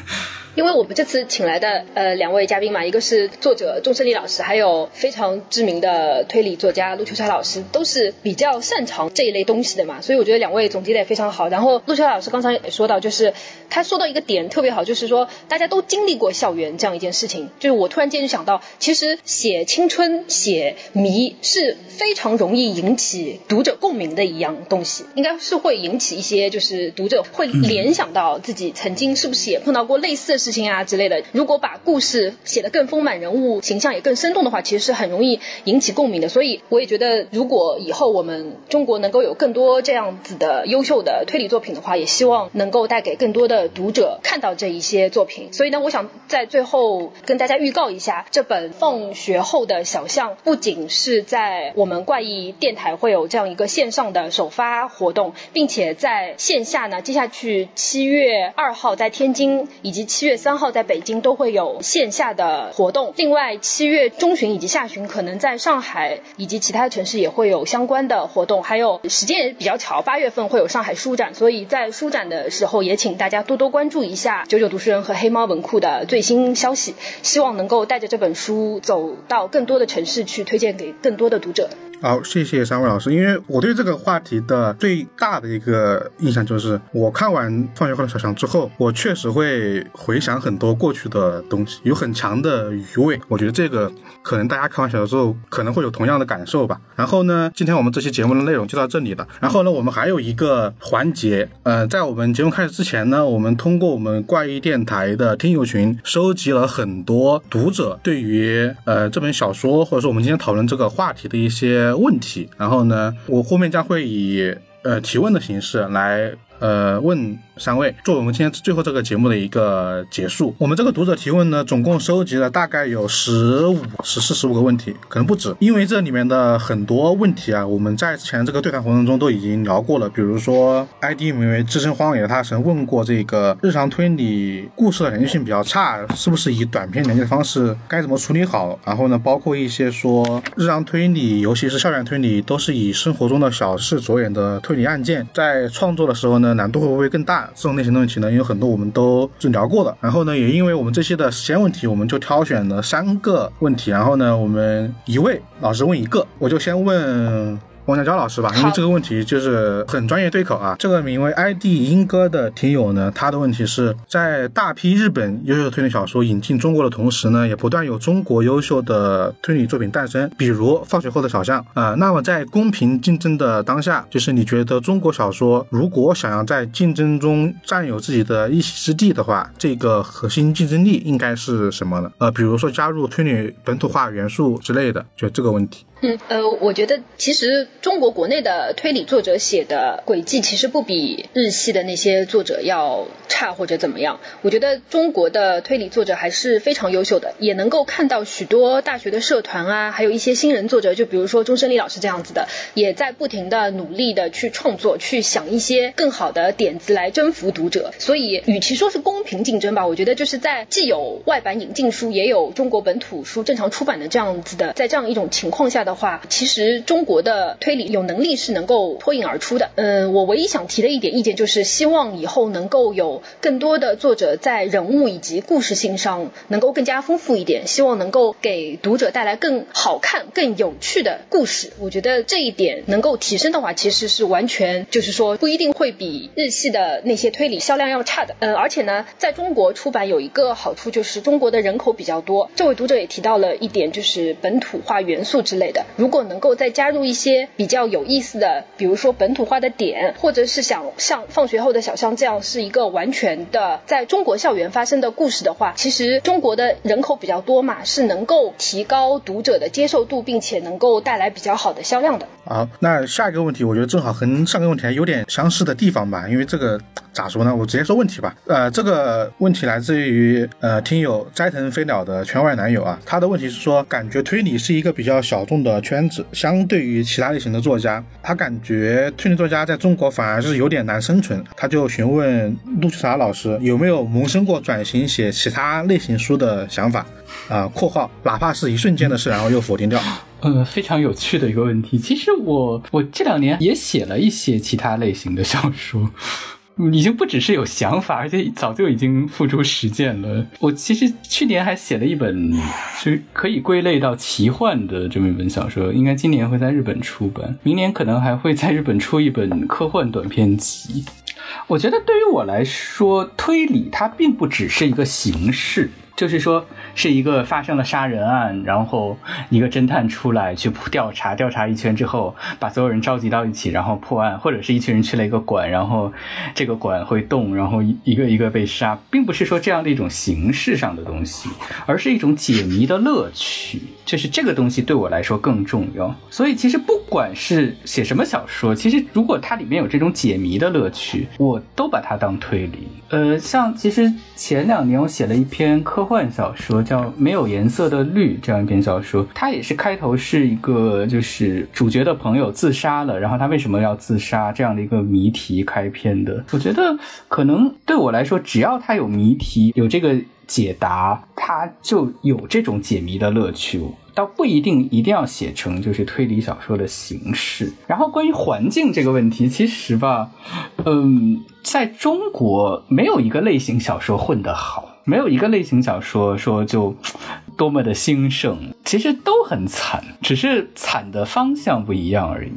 因为我们这次请来的呃两位嘉宾嘛，一个是作者钟胜利老师，还有非常知名的推理作家陆秋霞老师，都是比较擅长这一类东西的嘛，所以我觉得两位总结的也非常好。然后陆秋霞老师刚才也说到，就是他说到一个点特别好，就是说大家都经历过校园这样一件事情，就是我突然间就想到，其实写青春、写迷是非常容易引起读者共鸣的一样东西，应该是会引起一些就是读者会联想到自己曾经是不是也碰到过类似的事情啊之类的。如果把故事写得更丰满，人物形象也更生动的话，其实是很容易引起共鸣的。所以我也觉得，如果以后我们中国能够有更多这样子的优秀的推理作品的话，也希望能够带给更多的读者看到这一些作品。所以呢，我想在最后跟大家预告一下，这本《放学后的小巷》不仅是在我们怪异电台会有这样一个线上的首发活动，并且在线下呢，接下去七月二号在天津以及七月三号在北京都会有线下的活动。另外，七月中旬以及下旬可能在上海以及其他城市也会有相关的活动。还有时间也比较巧，八月份会有上海书展，所以在书展的时候也请大家多多关注一下九九读书人和黑猫文库的最新消息，希望能够带着这本书走到更多的城市去推荐给更多的读者。好，谢谢三位老师。因为我对这个话题的最大的一个印象就是，我看完《放学后的小强》之后，我确实会回想很多过去的东西，有很强的余味。我觉得这个可能大家看完小说之后可能会有同样的感受吧。然后呢，今天我们这期节目的内容就到这里了。然后呢，我们还有一个环节，呃，在我们节目开始之前呢，我们通过我们怪异电台的听友群收集了很多读者对于呃这本小说或者说我们今天讨论这个话题的一些问题。然后呢，我后面将会以呃提问的形式来呃问三位，作为我们今天最后这个节目的一个结束。我们这个读者提问呢，总共收集了大概有十五、十四、十五个问题，可能不止，因为这里面的很多问题啊，我们在之前这个对谈活动中都已经聊过了。比如说，ID 名为“置身荒野”，的他曾问过这个日常推理故事的连续性比较差，是不是以短篇连接的方式该怎么处理好？然后呢，包括一些说日常推理，尤其是校园推理，都是以生活中的小事着眼的推理案件，在创作的时候呢，难度会不会更大？这种类型的问题呢，有很多我们都就聊过了。然后呢，也因为我们这些的时间问题，我们就挑选了三个问题。然后呢，我们一位老师问一个，我就先问。王小娇老师吧，因为这个问题就是很专业对口啊。这个名为 ID 英哥的听友呢，他的问题是在大批日本优秀的推理小说引进中国的同时呢，也不断有中国优秀的推理作品诞生，比如《放学后的小巷》啊、那么在公平竞争的当下，就是你觉得中国小说如果想要在竞争中占有自己的一席之地的话，这个核心竞争力应该是什么呢？呃，比如说加入推理本土化元素之类的，就这个问题。嗯，呃，我觉得其实中国国内的推理作者写的轨迹其实不比日系的那些作者要差或者怎么样。我觉得中国的推理作者还是非常优秀的，也能够看到许多大学的社团啊，还有一些新人作者，就比如说钟胜利老师这样子的，也在不停的努力的去创作，去想一些更好的点子来征服读者。所以，与其说是公平竞争吧，我觉得就是在既有外版引进书，也有中国本土书正常出版的这样子的，在这样一种情况下的话，其实中国的推理有能力是能够脱颖而出的。嗯，我唯一想提的一点意见就是，希望以后能够有更多的作者在人物以及故事性上能够更加丰富一点，希望能够给读者带来更好看、更有趣的故事。我觉得这一点能够提升的话，其实是完全就是说不一定会比日系的那些推理销量要差的。嗯，而且呢，在中国出版有一个好处就是中国的人口比较多。这位读者也提到了一点，就是本土化元素之类的。如果能够再加入一些比较有意思的，比如说本土化的点，或者是想像放学后的小巷这样是一个完全的在中国校园发生的故事的话，其实中国的人口比较多嘛，是能够提高读者的接受度，并且能够带来比较好的销量的。好，那下一个问题，我觉得正好和上个问题还有点相似的地方吧，因为这个咋说呢？我直接说问题吧。呃，这个问题来自于呃听友斋藤飞鸟的圈外男友啊，他的问题是说，感觉推理是一个比较小众的圈子，相对于其他类型的作家，他感觉推理作家在中国反而是有点难生存。他就询问陆秋茶老师有没有萌生过转型写其他类型书的想法啊？（括号哪怕是一瞬间的事，然后又否定掉。）呃，非常有趣的一个问题。其实我我这两年也写了一些其他类型的小说。已经不只是有想法，而且早就已经付诸实践了。我其实去年还写了一本，是可以归类到奇幻的这么一本小说，应该今年会在日本出版，明年可能还会在日本出一本科幻短篇集。我觉得对于我来说，推理它并不只是一个形式，就是说。是一个发生了杀人案，然后一个侦探出来去调查，调查一圈之后，把所有人召集到一起，然后破案，或者是一群人去了一个馆，然后这个馆会动，然后一个一个被杀，并不是说这样的一种形式上的东西，而是一种解谜的乐趣，就是这个东西对我来说更重要。所以其实不管是写什么小说，其实如果它里面有这种解谜的乐趣，我都把它当推理。呃，像其实前两年我写了一篇科幻小说。叫没有颜色的绿这样一篇小说，它也是开头是一个就是主角的朋友自杀了，然后他为什么要自杀这样的一个谜题开篇的。我觉得可能对我来说，只要他有谜题，有这个解答，他就有这种解谜的乐趣，倒不一定一定要写成就是推理小说的形式。然后关于环境这个问题，其实吧，嗯，在中国没有一个类型小说混得好。没有一个类型小说说就多么的兴盛，其实都很惨，只是惨的方向不一样而已。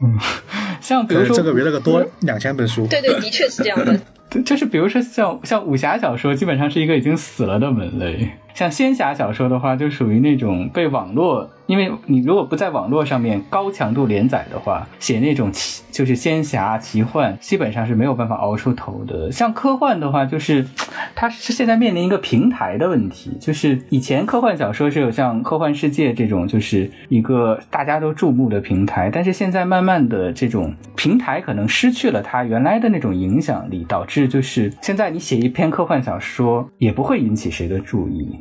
嗯，像比如说这个比那个多两千本书，对对，的确是这样的。就是比如说像像武侠小说，基本上是一个已经死了的门类。像仙侠小说的话，就属于那种被网络。因为你如果不在网络上面高强度连载的话，写那种奇就是仙侠奇幻，基本上是没有办法熬出头的。像科幻的话，就是它是现在面临一个平台的问题，就是以前科幻小说是有像科幻世界这种，就是一个大家都注目的平台，但是现在慢慢的这种平台可能失去了它原来的那种影响力，导致就是现在你写一篇科幻小说也不会引起谁的注意。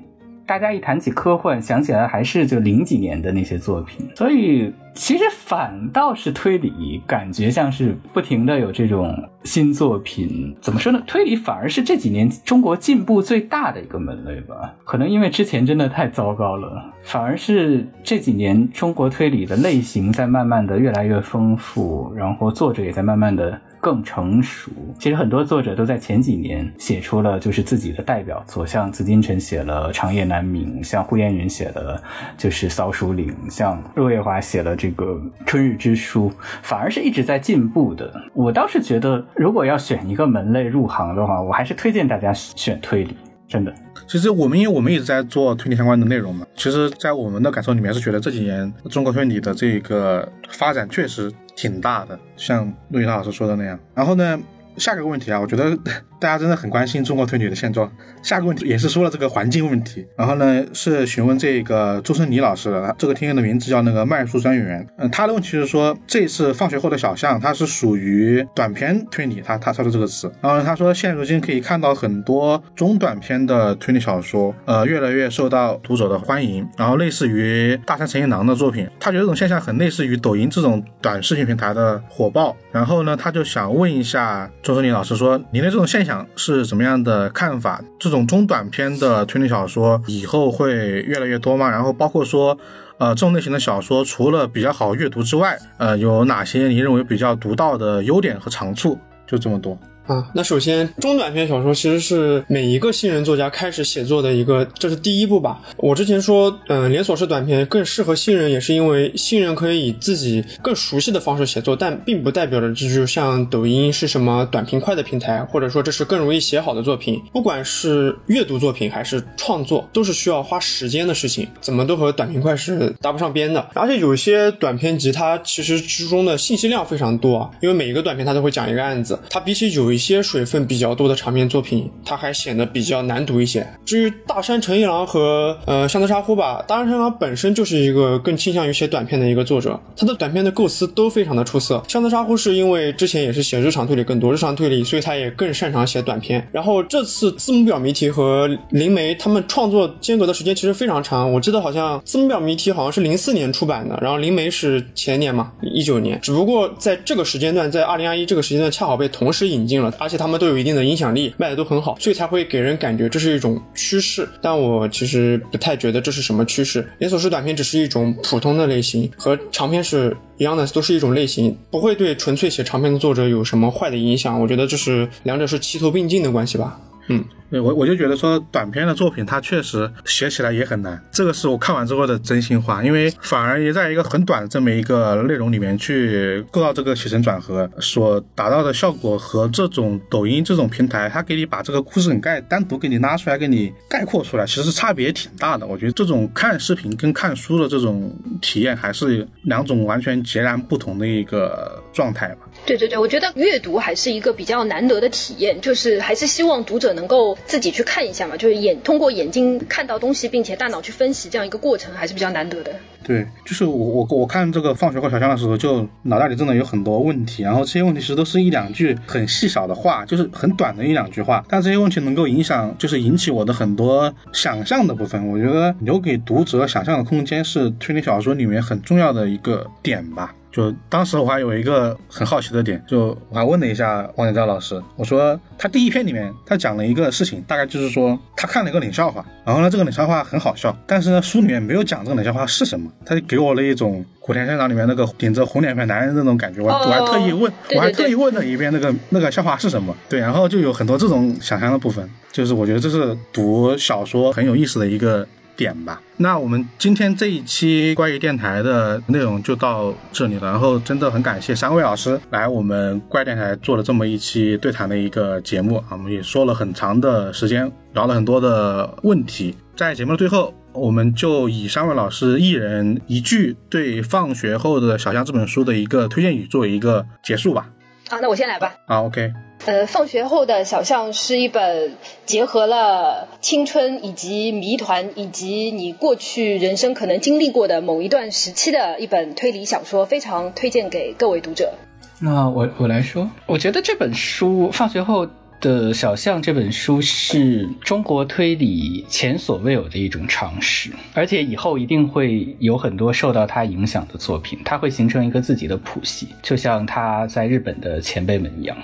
大家一谈起科幻，想起来还是就零几年的那些作品，所以其实反倒是推理，感觉像是不停的有这种新作品。怎么说呢？推理反而是这几年中国进步最大的一个门类吧。可能因为之前真的太糟糕了，反而是这几年中国推理的类型在慢慢的越来越丰富，然后作者也在慢慢的。更成熟。其实很多作者都在前几年写出了就是自己的代表作，像紫金陈写了《长夜难明》，像呼延云写的就是《扫鼠岭》，像若月华写了这个《春日之书》，反而是一直在进步的。我倒是觉得，如果要选一个门类入行的话，我还是推荐大家选推理。真的，其实我们因为我们一直在做推理相关的内容嘛，其实，在我们的感受里面是觉得这几年中国推理的这个发展确实挺大的，像陆毅涛老师说的那样。然后呢，下个问题啊，我觉得。大家真的很关心中国推理的现状。下个问题也是说了这个环境问题，然后呢是询问这个周生妮老师的，这个听友的名字叫那个麦树专员。嗯，他的问题是说，这次放学后的小象，它是属于短篇推理，他他说的这个词。然后他说，现如今可以看到很多中短篇的推理小说，呃，越来越受到读者的欢迎。然后类似于大山诚一郎的作品，他觉得这种现象很类似于抖音这种短视频平台的火爆。然后呢，他就想问一下周春妮老师说，您的这种现象是怎么样的看法？这种中短篇的推理小说以后会越来越多吗？然后包括说，呃，这种类型的小说除了比较好阅读之外，呃，有哪些你认为比较独到的优点和长处？就这么多。啊，那首先中短篇小说其实是每一个新人作家开始写作的一个，这是第一步吧。我之前说，嗯、连锁式短篇更适合新人，也是因为新人可以以自己更熟悉的方式写作，但并不代表着这就像抖音是什么短平快的平台，或者说这是更容易写好的作品。不管是阅读作品还是创作，都是需要花时间的事情，怎么都和短平快是搭不上边的。而且有些短篇集，它其实之中的信息量非常多啊，因为每一个短篇它都会讲一个案子，它比起有一些水分比较多的长篇作品，它还显得比较难读一些。至于大山诚一郎和呃香泽沙呼吧，大山诚一郎本身就是一个更倾向于写短篇的一个作者，他的短篇的构思都非常的出色。香泽沙呼是因为之前也是写日常推理更多，日常推理，所以他也更擅长写短篇。然后这次字母表谜题和灵媒他们创作间隔的时间其实非常长，我记得好像字母表谜题好像是零四年出版的，然后灵媒是前年嘛，一九年。只不过在这个时间段，在二零二一这个时间段恰好被同时引进了，而且他们都有一定的影响力，卖的都很好，所以才会给人感觉这是一种趋势。但我其实不太觉得这是什么趋势，连锁式短篇只是一种普通的类型，和长篇是一样的，都是一种类型，不会对纯粹写长篇的作者有什么坏的影响。我觉得这是两者是齐头并进的关系吧。嗯，我我就觉得说短篇的作品它确实写起来也很难，这个是我看完之后的真心话，因为反而也在一个很短的这么一个内容里面去构造这个起承转合所达到的效果和这种抖音这种平台，它给你把这个故事梗概单独给你拉出来，给你概括出来，其实差别挺大的。我觉得这种看视频跟看书的这种体验还是两种完全截然不同的一个状态吧。对对对，我觉得阅读还是一个比较难得的体验，就是还是希望读者能够自己去看一下嘛，就是眼通过眼睛看到东西，并且大脑去分析这样一个过程，还是比较难得的。对，就是我我我看这个放学后小巷的时候，就脑袋里真的有很多问题，然后这些问题其实都是一两句很细小的话，就是很短的一两句话，但这些问题能够影响，就是引起我的很多想象的部分。我觉得留给读者想象的空间是推理小说里面很重要的一个点吧。就当时我还有一个很好奇的点，就我还问了一下王建昭老师，我说他第一篇里面他讲了一个事情，大概就是说他看了一个冷笑话，然后呢这个冷笑话很好笑，但是呢书里面没有讲这个冷笑话是什么，他就给我了一种古田现场里面那个顶着红脸皮男人那种感觉，我我还特意问，对对。我还特意问了一遍那个那个笑话是什么，对，然后就有很多这种想象的部分，就是我觉得这是读小说很有意思的一个点吧。那我们今天这一期关于电台的内容就到这里了，然后真的很感谢三位老师来我们怪电台做了这么一期对谈的一个节目啊，我们也说了很长的时间，聊了很多的问题。在节目的最后，我们就以三位老师一人一句对《放学后的小巷》这本书的一个推荐语作为一个结束吧。啊，那我先来吧。好，OK，呃，放学后的小巷是一本结合了青春以及谜团以及你过去人生可能经历过的某一段时期的一本推理小说，非常推荐给各位读者。那我我来说，我觉得这本书《放学后的小巷》这本书是中国推理前所未有的一种尝试，而且以后一定会有很多受到它影响的作品，它会形成一个自己的谱系，就像他在日本的前辈们一样。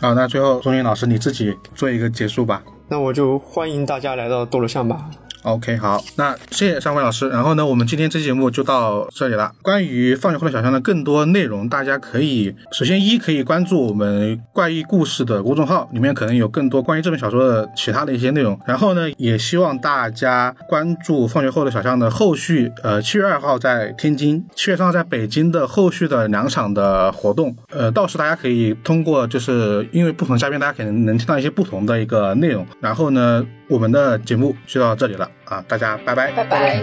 好，那最后钟云老师你自己做一个结束吧。那我就欢迎大家来到斗罗巷吧。OK，好，那谢谢三位老师。然后呢，我们今天这期节目就到这里了。关于放学后的小巷的更多内容，大家可以首先一可以关注我们怪异故事的公众号，里面可能有更多关于这本小说的其他的一些内容。然后呢，也希望大家关注放学后的小巷的后续，呃，七月二号在天津，七月三号在北京的后续的两场的活动。呃，到时大家可以通过就是因为不同嘉宾，大家可能能听到一些不同的一个内容。然后呢，我们的节目就到这里了啊，大家拜拜。拜拜。